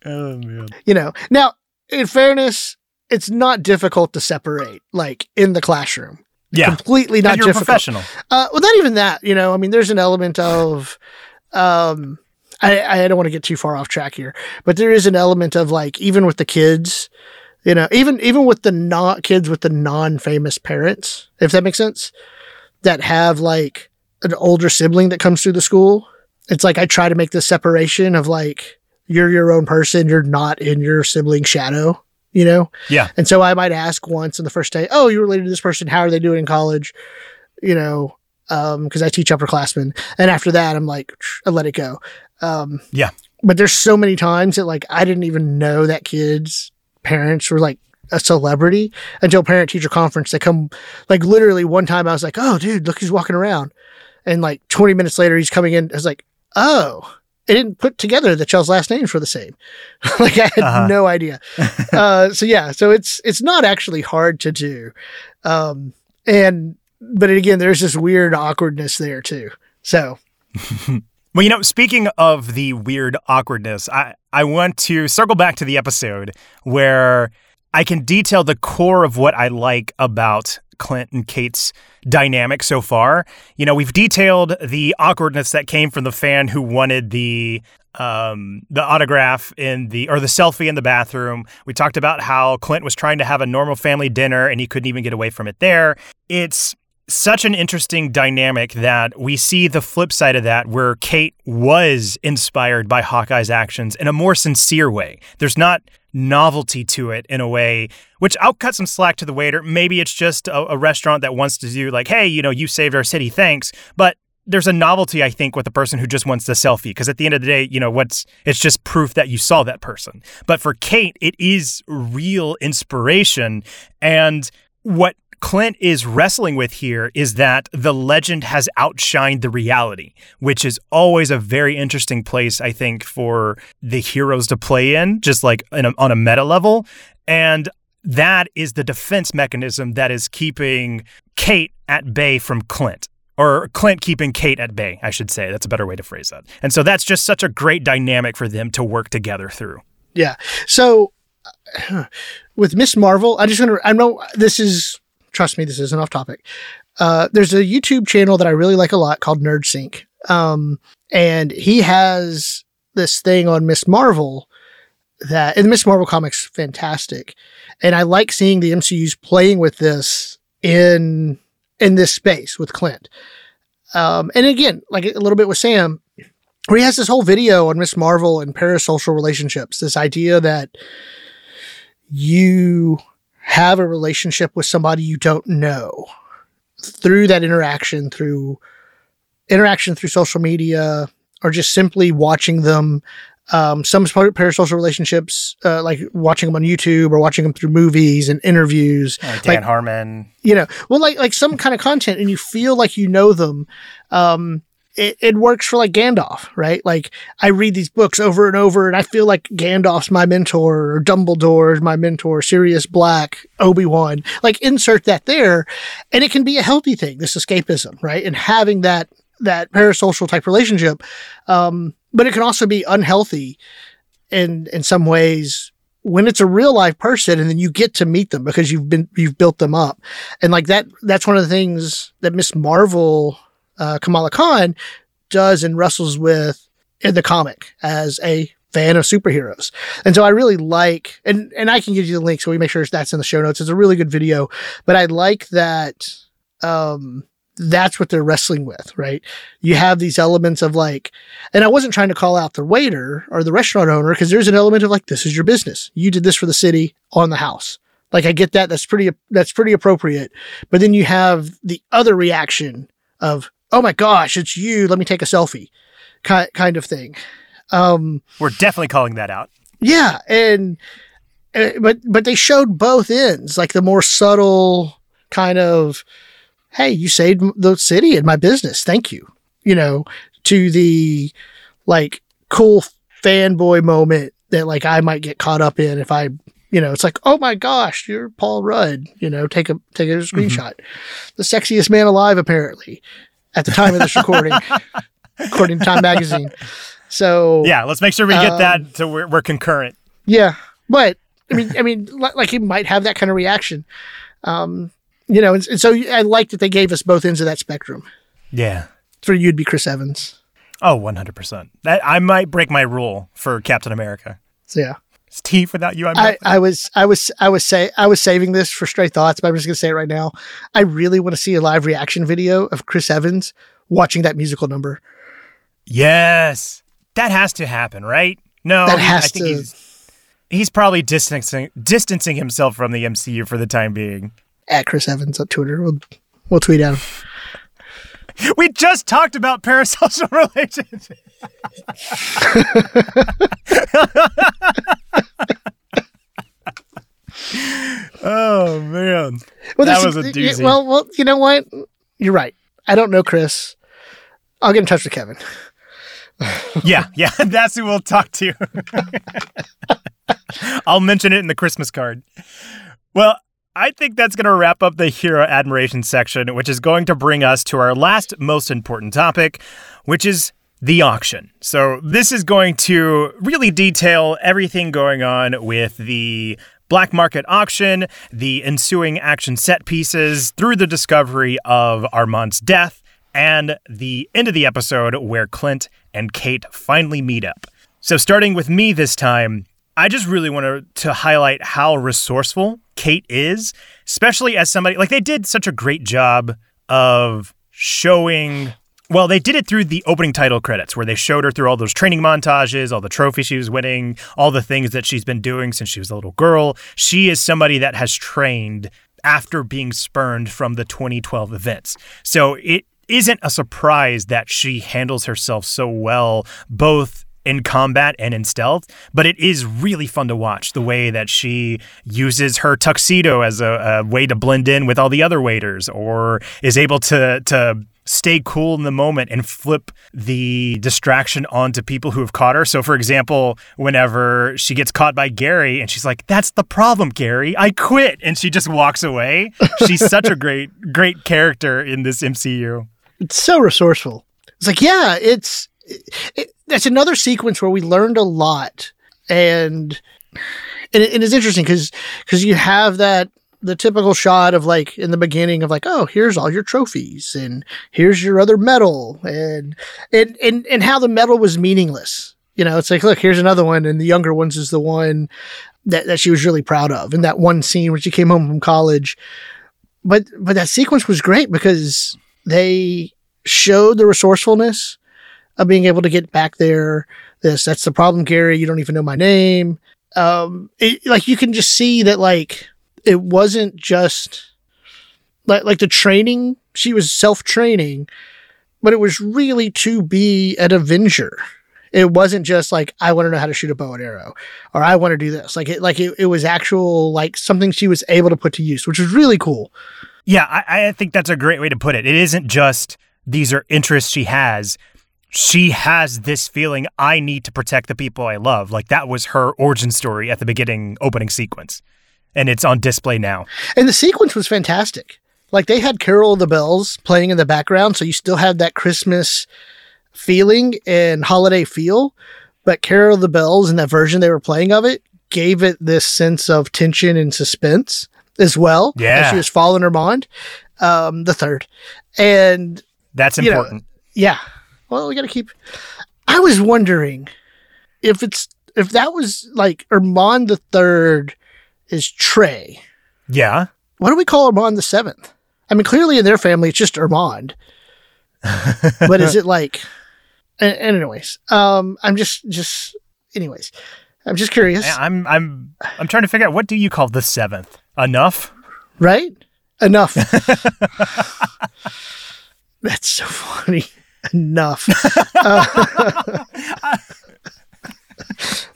oh man. you know. Now, in fairness, it's not difficult to separate, like in the classroom. Yeah. Completely not you're a difficult. professional. Uh, well, not even that. You know, I mean, there's an element of, um, I, I don't want to get too far off track here, but there is an element of like even with the kids, you know, even even with the not kids with the non-famous parents, if that makes sense, that have like an older sibling that comes through the school. It's like I try to make the separation of like you're your own person, you're not in your sibling shadow, you know. Yeah. And so I might ask once on the first day, "Oh, you're related to this person. How are they doing in college?" You know, um, because I teach upperclassmen. And after that, I'm like, I let it go. Um, Yeah. But there's so many times that like I didn't even know that kids' parents were like a celebrity until parent teacher conference. They come like literally one time I was like, oh dude, look who's walking around. And like 20 minutes later he's coming in. I was like, oh, I didn't put together that y'all's last names were the same. like I had Uh-huh. no idea. uh, so yeah, so it's it's not actually hard to do. Um, and but again, there's this weird awkwardness there too. So Well, you know, speaking of the weird awkwardness, I, I want to circle back to the episode where I can detail the core of what I like about Clint and Kate's dynamic so far. You know, we've detailed the awkwardness that came from the fan who wanted the um the autograph in the or the selfie in the bathroom. We talked about how Clint was trying to have a normal family dinner and he couldn't even get away from it there. It's such an interesting dynamic that we see the flip side of that where Kate was inspired by Hawkeye's actions in a more sincere way. There's not novelty to it in a way, which I'll cut some slack to the waiter. Maybe it's just a, a restaurant that wants to do like, hey, you know, you saved our city, thanks. But there's a novelty, I think, with the person who just wants the selfie. Because at the end of the day, you know, what's it's just proof that you saw that person. But for Kate, it is real inspiration. And what Clint is wrestling with here is that the legend has outshined the reality, which is always a very interesting place, I think, for the heroes to play in, just like in a, on a meta level. And that is the defense mechanism that is keeping Kate at bay from Clint. Or Clint keeping Kate at bay, I should say. That's a better way to phrase that. And so that's just such a great dynamic for them to work together through. Yeah. So with Miss Marvel, I just want to, I know this is, trust me, this isn't off topic. Uh, there's a YouTube channel that I really like a lot called NerdSync. Um, and he has this thing on Miss Marvel that, and Miss Marvel comics, fantastic. And I like seeing the MCU's playing with this in, in this space with Clint. Um, and again, like a little bit with Sam, where he has this whole video on Miss Marvel and parasocial relationships. This idea that you have a relationship with somebody you don't know through that interaction, through interaction through social media, or just simply watching them. Um, some parasocial relationships, uh, like watching them on YouTube or watching them through movies and interviews. Uh, Dan like, Harmon, you know, well, like like some kind of content, and you feel like you know them. Um, it, it works for like Gandalf, right? Like I read these books over and over and I feel like Gandalf's my mentor or Dumbledore is my mentor, Sirius Black, Obi-Wan. Like insert that there and it can be a healthy thing, this escapism, right? And having that that parasocial type relationship. Um, but it can also be unhealthy in in some ways when it's a real life person and then you get to meet them because you've been you've built them up. And like that that's one of the things that Miss Marvel uh, Kamala Khan does and wrestles with in the comic as a fan of superheroes. And so I really like, and, and I can give you the link so we make sure that's in the show notes. It's a really good video, but I like that, um, that's what they're wrestling with, right? You have these elements of like, and I wasn't trying to call out the waiter or the restaurant owner because there's an element of like, this is your business. You did this for the city on the house. Like I get that. That's pretty, that's pretty appropriate. But then you have the other reaction of, oh my gosh, it's you. Let me take a selfie kind of thing. Um, We're definitely calling that out. Yeah. And, uh, but, but they showed both ends, like the more subtle kind of, Hey, you saved the city and my business. Thank you. You know, to the like cool fanboy moment that like I might get caught up in if I you know, it's like, oh my gosh, you're Paul Rudd. You know, take a take a mm-hmm. screenshot. Mm-hmm. The sexiest man alive, apparently at the time of this recording, according to Time Magazine. So yeah, let's make sure we get um, that so we're, we're concurrent. Yeah, but I mean, I mean, like he might have that kind of reaction. Um, you know, and, and so I like that they gave us both ends of that spectrum. Yeah. For you'd be Chris Evans. Oh, 100%. That I might break my rule for Captain America. So yeah. Steve, without you, I'm I, I was, I was, I was say, I was saving this for stray thoughts, but I'm just gonna say it right now. I really want to see a live reaction video of Chris Evans watching that musical number. Yes, that has to happen, right? No, that has I think to. He's, he's probably distancing distancing himself from the MCU for the time being. At Chris Evans on Twitter, we'll we'll tweet at him. We just talked about parasocial relationships. Oh man, well, that was a doozy. Well, well, you know what? You're right. I don't know Chris. I'll get in touch with Kevin. yeah, yeah, that's who we'll talk to. I'll mention it in the Christmas card. Well, I think that's going to wrap up the hero admiration section, which is going to bring us to our last most important topic, which is the auction. So, this is going to really detail everything going on with the black market auction, the ensuing action set pieces through the discovery of Armand's death, and the end of the episode where Clint and Kate finally meet up. So, starting with me this time, I just really want to highlight how resourceful Kate is, especially as somebody like they did such a great job of showing. Well, they did it through the opening title credits where they showed her through all those training montages, all the trophies she was winning, all the things that she's been doing since she was a little girl. She is somebody that has trained after being spurned from the 2012 events. So it isn't a surprise that she handles herself so well, both in combat and in stealth, but it is really fun to watch the way that she uses her tuxedo as a, a way to blend in with all the other waiters, or is able to to stay cool in the moment and flip the distraction onto people who have caught her. So, for example, whenever she gets caught by Gary and she's like, That's the problem, Gary, I quit. And she just walks away. She's such a great, great character in this MCU. It's so resourceful. It's like, yeah, it's, it, that's another sequence where we learned a lot. And, and, it, and it's interesting because, because you have that the typical shot of like in the beginning of like, oh, here's all your trophies and here's your other medal and and and, and how the medal was meaningless. You know, it's like, look, here's another one, and the younger ones is the one that, that she was really proud of. And that one scene where she came home from college. But but that sequence was great because they showed the resourcefulness of being able to get back there. This that's the problem, Gary. You don't even know my name. Um, it, like you can just see that like it wasn't just like like the training. She was self training, but it was really to be an Avenger. It wasn't just like I want to know how to shoot a bow and arrow, or I want to do this. Like it, like it, it was actual like something she was able to put to use, which was really cool. Yeah, I, I think that's a great way to put it. It isn't just these are interests she has. She has this feeling I need to protect the people I love. Like that was her origin story at the beginning opening sequence and it's on display now. And the sequence was fantastic. Like they had Carol of the Bells playing in the background, so you still had that Christmas feeling and holiday feel. But Carol of the Bells and that version they were playing of it gave it this sense of tension and suspense as well. Yeah, she was following Armand, um, the third, and that's important. Know, yeah. Well, we got to keep. I was wondering if it's if that was like Armand the third is Trey. Yeah. What do we call Armand the seventh? I mean, clearly in their family, it's just Armand. but is it like? And, anyways, um, I'm just just anyways, I'm just curious. I'm I'm I'm trying to figure out what do you call the seventh? Enough, right? Enough. That's so funny. Enough. Uh,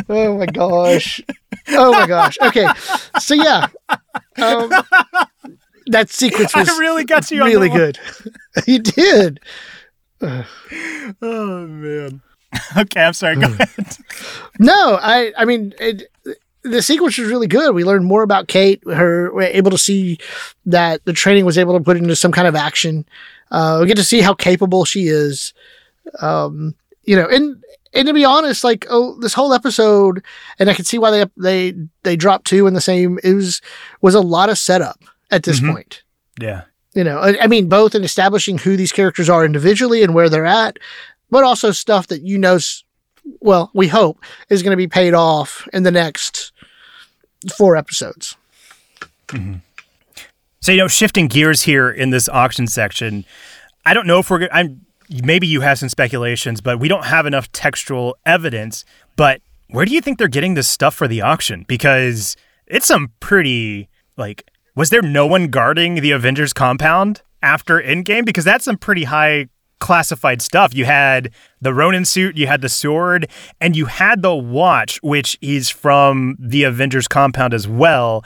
oh my gosh. Oh my gosh. Okay. So yeah. Um, that sequence was I really got you really good. you did. oh man. Okay, I'm sorry. Go ahead. No, I I mean it, the sequence was really good. We learned more about Kate. Her we're able to see that the training was able to put into some kind of action. Uh, we get to see how capable she is. Um, you know, and and to be honest, like oh, this whole episode, and I can see why they they they dropped two in the same. It was was a lot of setup at this mm-hmm. point. Yeah, you know, I, I, mean, both in establishing who these characters are individually and where they're at, but also stuff that you know, well, we hope is going to be paid off in the next four episodes. Mm-hmm. So you know, shifting gears here in this auction section, I don't know if we're. I'm maybe you have some speculations, but we don't have enough textual evidence. But where do you think they're getting this stuff for the auction? Because it's some pretty like was there no one guarding the Avengers compound after Endgame? Because that's some pretty high classified stuff. You had the Ronin suit, you had the sword, and you had the watch, which is from the Avengers compound as well.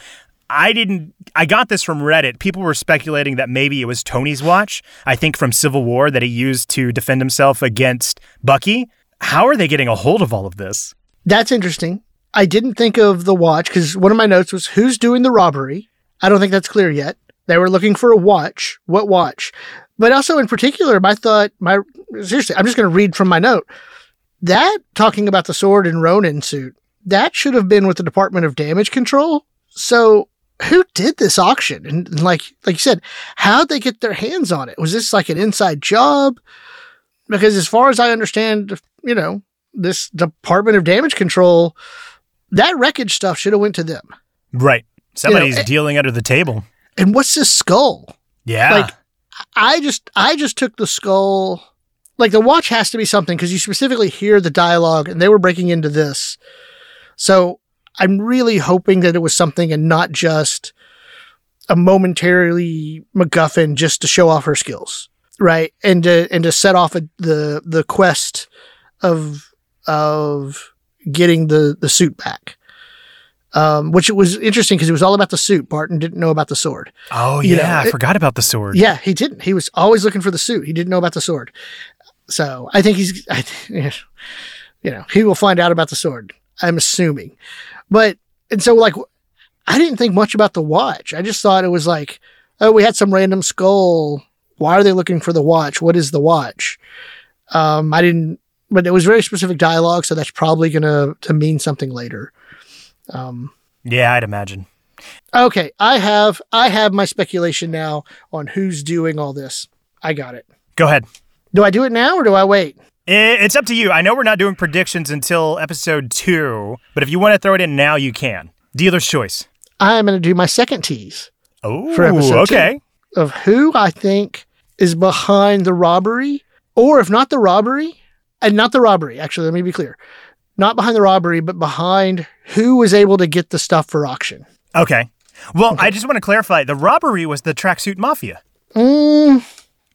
I didn't. I got this from Reddit. People were speculating that maybe it was Tony's watch. I think from Civil War that he used to defend himself against Bucky. How are they getting a hold of all of this? That's interesting. I didn't think of the watch because one of my notes was who's doing the robbery. I don't think that's clear yet. They were looking for a watch. What watch? But also in particular, my thought, my seriously, I'm just going to read from my note. That talking about the sword and Ronin suit, that should have been with the Department of Damage Control. So who did this auction? And like like you said, how'd they get their hands on it? Was this like an inside job? Because as far as I understand, you know, this Department of Damage Control, that wreckage stuff should have went to them. Right. Somebody's you know, dealing under the table. And what's this skull? Yeah. Like I just I just took the skull like the watch has to be something because you specifically hear the dialogue and they were breaking into this. So I'm really hoping that it was something and not just a momentarily MacGuffin just to show off her skills, right? And to and to set off a, the the quest of of getting the the suit back. Um, which it was interesting because it was all about the suit. Barton didn't know about the sword. Oh You know, yeah, I it- forgot about the sword. Yeah, he didn't. He was always looking for the suit. He didn't know about the sword. So I think he's, I, you know, he will find out about the sword. I'm assuming, but and so like, I didn't think much about the watch. I just thought it was like, oh, we had some random skull. Why are they looking for the watch? What is the watch? Um, I didn't, but it was very specific dialogue, so that's probably gonna to mean something later. Um, Yeah, I'd imagine. Okay, I have I have my speculation now on who's doing all this. I got it. Go ahead. Do I do it now or do I wait? It's up to you. I know we're not doing predictions until episode two, but if you want to throw it in now, you can. Dealer's choice. I'm going to do my second tease Oh, For episode two. okay. of who I think is behind the robbery, or if not the robbery, and not the robbery. Actually, let me be clear: not behind the robbery, but behind who was able to get the stuff for auction. Okay. Well, I just want to clarify the robbery was the tracksuit mafia Mm,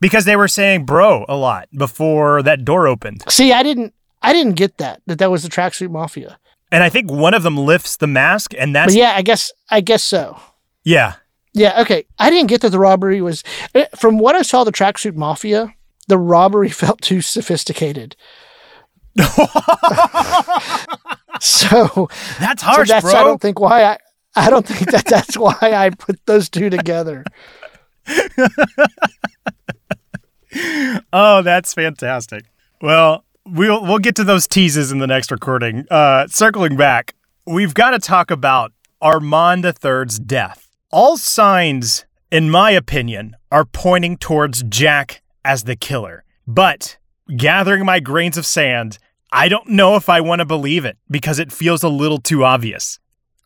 because they were saying bro a lot before that door opened. see, I didn't. I didn't get that that that was the tracksuit mafia. And I think one of them lifts the mask, and that's But yeah, I guess I guess so. yeah. Yeah, okay. I didn't get that the robbery was eh, from what I saw the tracksuit mafia, the robbery felt too sophisticated. so, That's so harsh, that's I don't think why I I don't think that that's why I put those two together. Oh, that's fantastic. Well, we'll we'll get to those teases in the next recording. Uh, circling back, we've got to talk about Armand III's death. All signs, in my opinion, are pointing towards Jack as the killer. But gathering my grains of sand, I don't know if I want to believe it because it feels a little too obvious.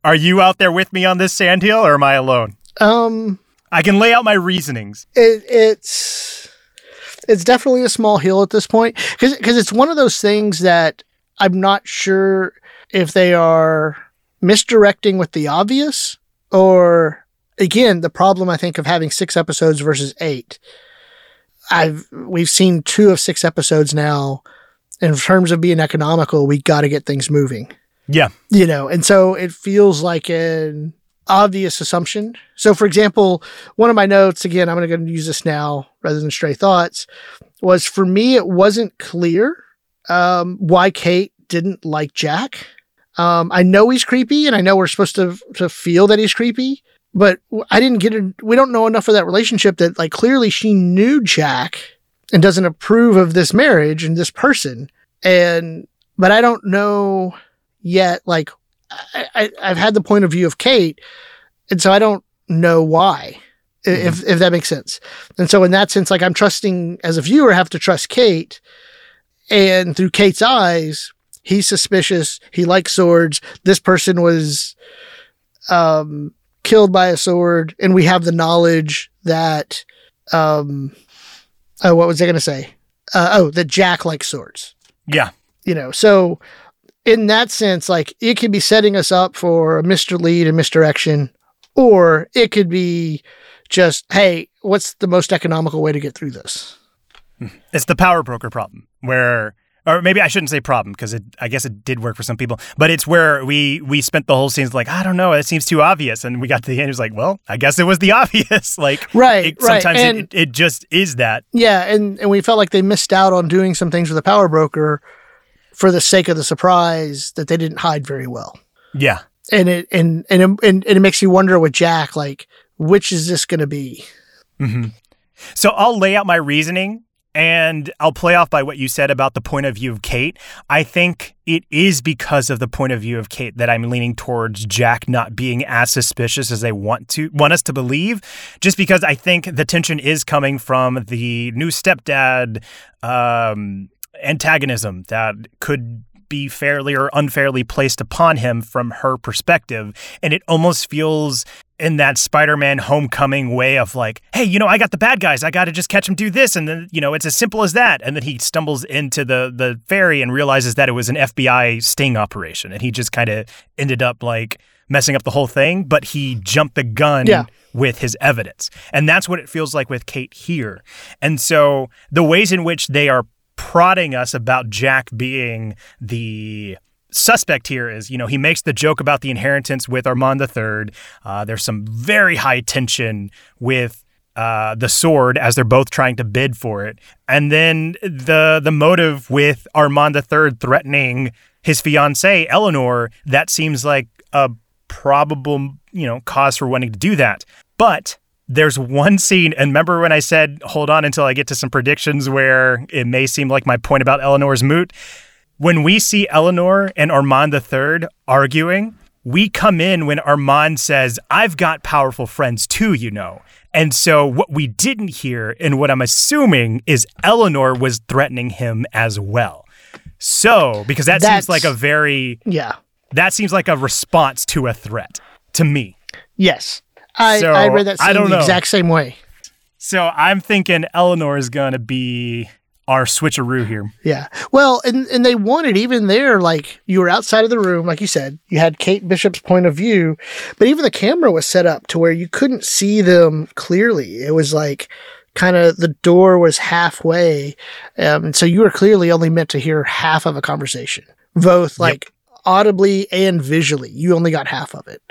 Are you out there with me on this sandhill, or am I alone? Um I can lay out my reasonings. it, it's it's definitely a small hill at this point because it's one of those things that I'm not sure if they are misdirecting with the obvious or again the problem I think of having six episodes versus eight. I've we've seen two of six episodes now. In terms of being economical, we got to get things moving Yeah. you know and so it feels like an obvious assumption. So for example one of my notes again i'm going to use this now rather than stray thoughts was for me it wasn't clear um, why kate didn't like jack. Um, i know he's creepy and i know we're supposed to to feel that he's creepy but i didn't get it we don't know enough of that relationship that like clearly she knew jack and doesn't approve of this marriage and this person. And but i don't know yet like I, I I've had the point of view of Kate, and so I don't know why. i- If if that makes sense. And so in that sense, like I'm trusting as a viewer, have to trust Kate, and through Kate's eyes, he's suspicious. He likes swords. This person was um killed by a sword, and we have the knowledge that um oh what was I gonna say? Uh, oh, that Jack likes swords Yeah. you know so in that sense like it could be setting us up for a mr lead and misdirection or it could be just hey what's the most economical way to get through this hmm. It's the power broker problem where or maybe I shouldn't say problem because it I guess it did work for some people, but it's where we we spent the whole scene like, I don't know, it seems too obvious. And we got to the end, it was like, well, I guess it was the obvious. like right it, right sometimes and it, it just is that. yeah and and we felt like they missed out on doing some things with the power broker for the sake of the surprise that they didn't hide very well Yeah. and it and and it, and, it makes you wonder with jack like which is this going to be hmm So I'll lay out my reasoning and I'll play off by what you said about the point of view of Kate. I think it is because of the point of view of Kate that I'm leaning towards Jack not being as suspicious as they want to want us to believe, just because I think the tension is coming from the new stepdad um, antagonism that could be fairly or unfairly placed upon him from her perspective. And it almost feels in that Spider-Man homecoming way of like, hey, you know, I got the bad guys. I got to just catch them do this. And then, you know, it's as simple as that. And then he stumbles into the, the ferry and realizes that it was an FBI sting operation. And he just kind of ended up like messing up the whole thing, but he jumped the gun Yeah. with his evidence. And that's what it feels like with Kate here. And so the ways in which they are prodding us about Jack being the suspect here is, you know, he makes the joke about the inheritance with Armand III. Uh, there's some very high tension with uh, the sword as they're both trying to bid for it, and then the the motive with Armand III threatening his fiancee Eleanor. That seems like a probable, you know, cause for wanting to do that. But there's one scene, and remember when I said, hold on until I get to some predictions where it may seem like my point about Eleanor's moot? When we see Eleanor and Armand III arguing, we come in when Armand says, I've got powerful friends too, you know. And so what we didn't hear, and what I'm assuming, is Eleanor was threatening him as well. So, because that That's- seems like a very, Yeah. that seems like a response to a threat to me. Yes. I, So, I read that I don't the know. exact same way. So I'm thinking Eleanor is going to be our switcheroo here. Yeah. Well, and and they wanted even there, like you were outside of the room, like you said, you had Kate Bishop's point of view, but even the camera was set up to where you couldn't see them clearly. It was like kind of the door was halfway, um, and so you were clearly only meant to hear half of a conversation, both like audibly and visually. You only got half of it.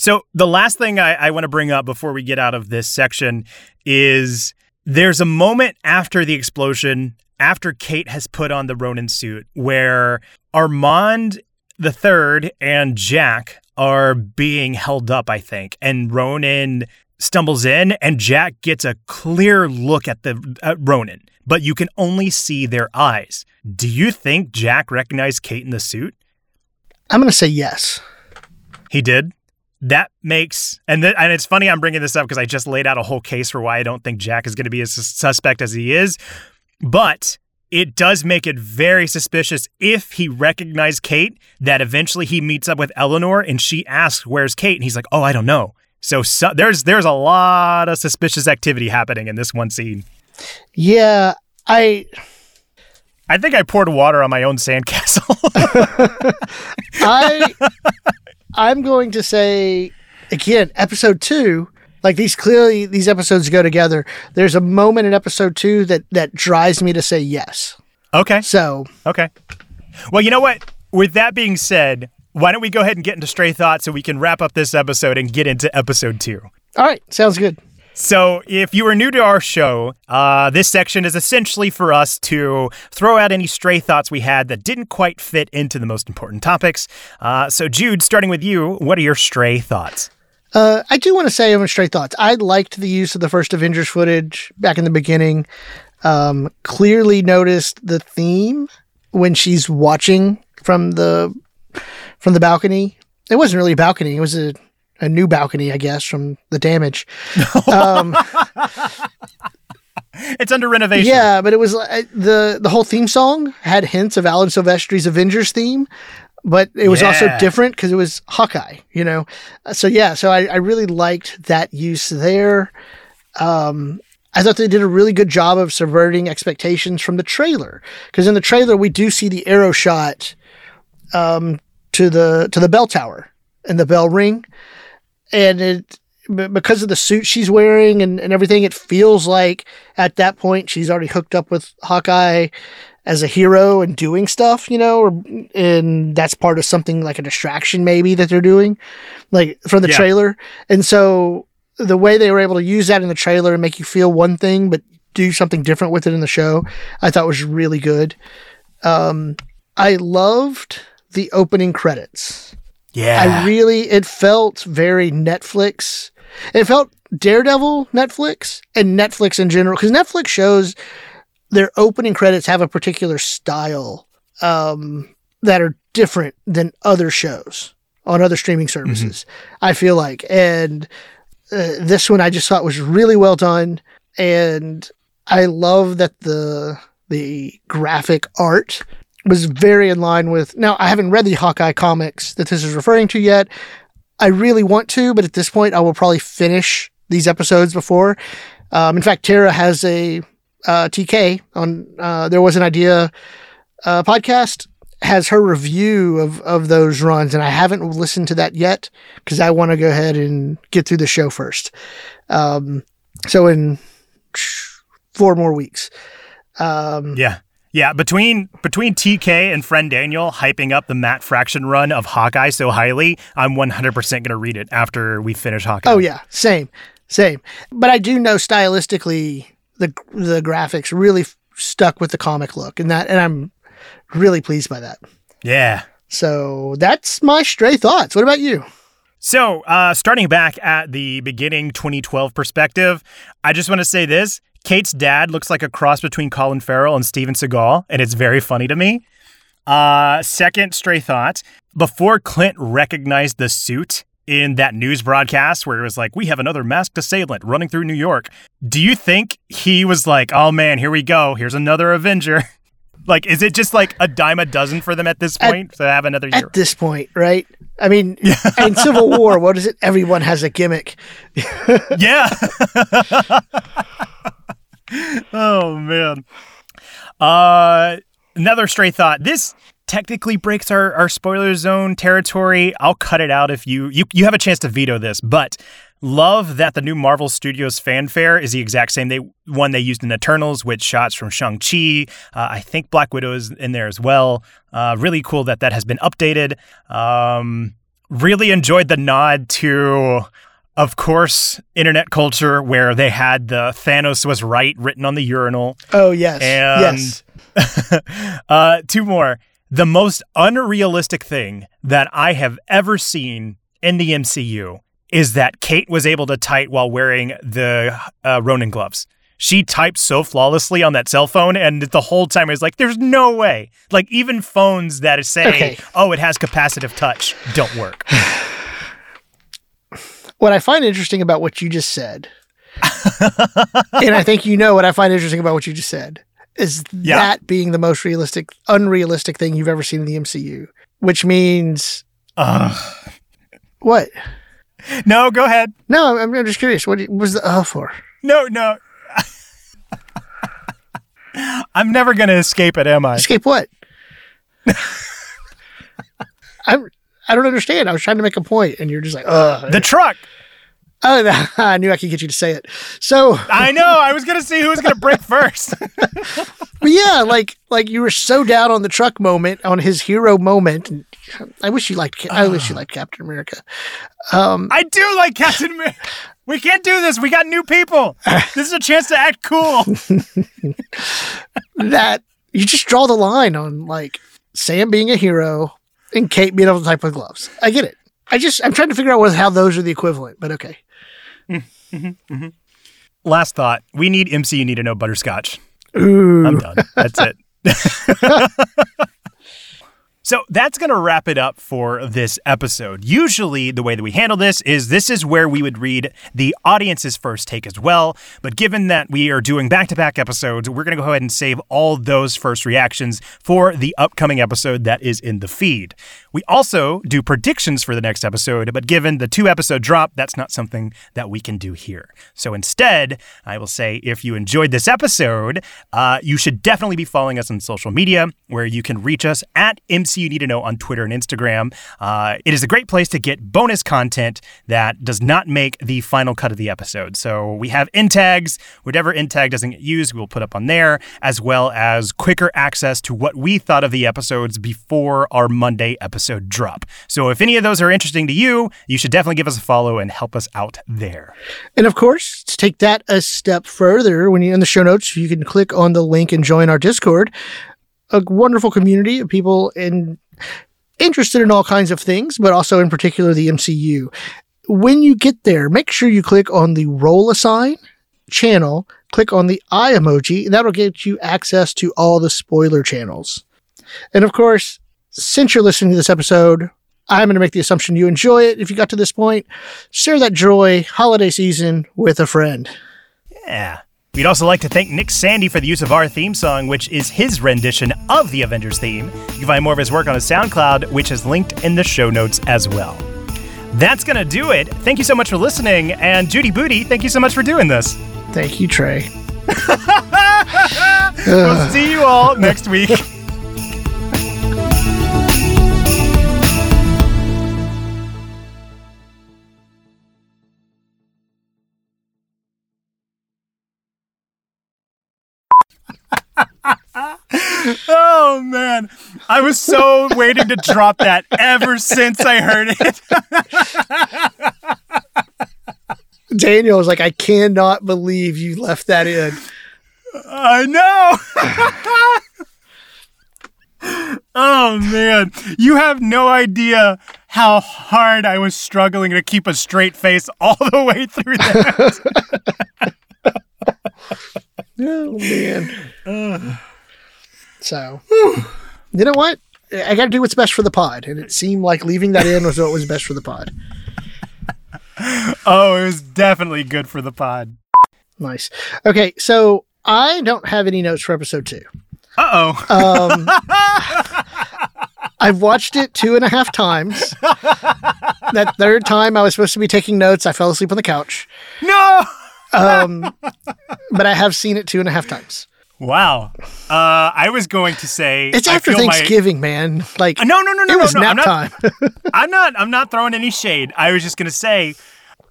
So the last thing I, I want to bring up before we get out of this section is there's a moment after the explosion, after Kate has put on the Ronin suit, where Armand the third and Jack are being held up, I think, and Ronin stumbles in, and Jack gets a clear look at the at Ronin, but you can only see their eyes. Do you think Jack recognized Kate in the suit? I'm going to say yes. He did. That makes and th- and it's funny I'm bringing this up because I just laid out a whole case for why I don't think Jack is going to be as suspect as he is, but it does make it very suspicious if he recognized Kate that eventually he meets up with Eleanor and she asks where's Kate and he's like oh I don't know. So, so there's there's a lot of suspicious activity happening in this one scene. Yeah, I I think I poured water on my own sandcastle. I I'm going to say again, episode two. Like these clearly these episodes go together. There's a moment in episode two that that drives me to say yes. okay. So Okay. Well, you know what? With that being said, why don't we go ahead and get into stray thoughts so we can wrap up this episode and get into episode two? all right, sounds good. So, if you are new to our show, uh, this section is essentially for us to throw out any stray thoughts we had that didn't quite fit into the most important topics. Uh, so, Jude, starting with you, what are your stray thoughts? Uh, I do want to say on stray thoughts. I liked the use of the first Avengers footage back in the beginning. Um, clearly noticed the theme when she's watching from the from the balcony. It wasn't really a balcony. It was a a new balcony, I guess, from the damage. Um, It's under renovation. yeah, but it was uh, the the whole theme song had hints of Alan Silvestri's Avengers theme, but it was also different because it was Hawkeye, you know. Uh, So yeah, so I, I really liked that use there. Um, I thought they did a really good job of subverting expectations from the trailer because in the trailer we do see the arrow shot um, to the to the bell tower and the bell ring, and it because of the suit she's wearing and, and everything, it feels like at that point she's already hooked up with Hawkeye as a hero and doing stuff, you know, or and that's part of something like a distraction maybe that they're doing, like from the Yeah. trailer. And so the way they were able to use that in the trailer and make you feel one thing but do something different with it in the show, I thought was really good. Um, I loved the opening credits. Yeah. I really, it felt very Netflix. It felt Daredevil Netflix and Netflix in general, because Netflix shows their opening credits have a particular style um, that are different than other shows on other streaming services. I feel like, and uh, this one I just thought was really well done, and I love that the the graphic art was very in line with. Now I haven't read the Hawkeye comics that this is referring to yet. I really want to, but at this point, I will probably finish these episodes before. Um, in fact, Tara has a uh, TK on. Uh, there was an idea uh, podcast has her review of of those runs, and I haven't listened to that yet because I want to go ahead and get through the show first. Um, so in four more weeks. Um, Yeah. Yeah, between between TK and friend Daniel hyping up the Matt Fraction run of Hawkeye so highly, I'm 100% going to read it after we finish Hawkeye. Oh yeah, same, same. But I do know stylistically the the graphics really f- stuck with the comic look, and that and I'm really pleased by that. Yeah. So that's my stray thoughts. What about you? So, uh, starting back at the beginning 2012 perspective, I just want to say this. Kate's dad looks like a cross between Colin Farrell and Steven Seagal, and it's very funny to me. Uh, second stray thought before Clint recognized the suit in that news broadcast where it was like, we have another masked assailant running through New York, do you think he was like, oh man, here we go. Here's another Avenger? like, is it just like a dime a dozen for them at this At- point to have another year? At this point, right? I mean, in Civil War, what is it? Everyone has a gimmick. Yeah. oh man. Uh another stray thought. This technically breaks our, our spoiler zone territory. I'll cut it out if you, you you have a chance to veto this, but love that the new Marvel Studios fanfare is the exact same they one they used in Eternals with shots from Shang-Chi. Uh, I think Black Widow is in there as well. Uh, really cool that that has been updated. Um, really enjoyed the nod to of course, internet culture where they had the Thanos was right written on the urinal. Oh yes, And yes. uh, two more. The most unrealistic thing that I have ever seen in the MCU is that Kate was able to type while wearing the uh, Ronin gloves. She typed so flawlessly on that cell phone, and the whole time I was like, "There's no way!" Like even phones that say, Okay. "Oh, it has capacitive touch," don't work. What I find interesting about what you just said, and I think you know what I find interesting about what you just said, is Yeah. that being the most realistic, unrealistic thing you've ever seen in the MCU. Which means Ugh. what? No, go ahead. No, I'm, I'm just curious. What was the uh for? No, no. I'm never going to escape it, am I? Escape what? I'm. I don't understand. I was trying to make a point, and you're just like, uh. The truck. Oh, I knew I could get you to say it. So, I know. I was going to see who was going to break first. but yeah, like like you were so down on the truck moment, on his hero moment. I wish you liked. I wish you liked Captain America. Um, I do like Captain America. We can't do this. We got new people. This is a chance to act cool. that you just draw the line on like Sam being a hero and Kate being able to type with gloves. I get it. I just I'm trying to figure out what, how those are the equivalent, but okay. Mm-hmm. Mm-hmm. Last thought. We need MC. You need to know butterscotch. Ooh. I'm done. That's it. So that's going to wrap it up for this episode. Usually, the way that we handle this is this is where we would read the audience's first take as well. But given that we are doing back to back episodes, we're going to go ahead and save all those first reactions for the upcoming episode that is in the feed. We also do predictions for the next episode, but given the two episode drop, that's not something that we can do here. So instead, I will say if you enjoyed this episode, uh, you should definitely be following us on social media where you can reach us at MCU Need to Know on Twitter and Instagram. Uh, it is a great place to get bonus content that does not make the final cut of the episode. So we have in tags, whatever in tag doesn't get used, we'll put up on there, as well as quicker access to what we thought of the episodes before our Monday episode drop. So if any of those are interesting to you, you should definitely give us a follow and help us out there. And of course, to take that a step further, when you're in the show notes, you can click on the link and join our Discord. A wonderful community of people in, interested in all kinds of things, but also in particular the MCU. When you get there, make sure you click on the role assign channel, click on the eye emoji, and that'll get you access to all the spoiler channels. And of course, since you're listening to this episode, I'm going to make the assumption you enjoy it. If you got to this point, share that joy holiday season with a friend. Yeah. We'd also like to thank Nick Sandy for the use of our theme song, which is his rendition of the Avengers theme. You can find more of his work on his SoundCloud, which is linked in the show notes as well. That's going to do it. Thank you so much for listening. And Judy Booty, thank you so much for doing this. Thank you, Trey. We'll see you all next week. man, I was so waiting to drop that ever since I heard it. Daniel was like, I cannot believe you left that in. I know. oh man, you have no idea how hard I was struggling to keep a straight face all the way through that. Oh man. so, you know what? I got to do what's best for the pod, and it seemed like leaving that in was what was best for the pod. oh, it was definitely good for the pod. Nice. Okay, so I don't have any notes for episode two. Uh oh. Um, I've watched it two and a half times. that third time, I was supposed to be taking notes. I fell asleep on the couch. no. Um, but I have seen it two and a half times. Wow. Uh, I was going to say It's after feel my- Thanksgiving, man. Like Uh, no, no, no, no, it no, was no. nap I'm not, time. I'm not. I'm not throwing any shade. I was just gonna say,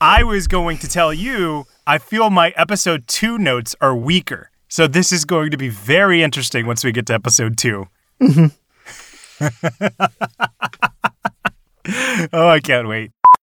I was going to tell you. I feel my episode two notes are weaker, so this is going to be very interesting once we get to episode 2 oh, I can't wait.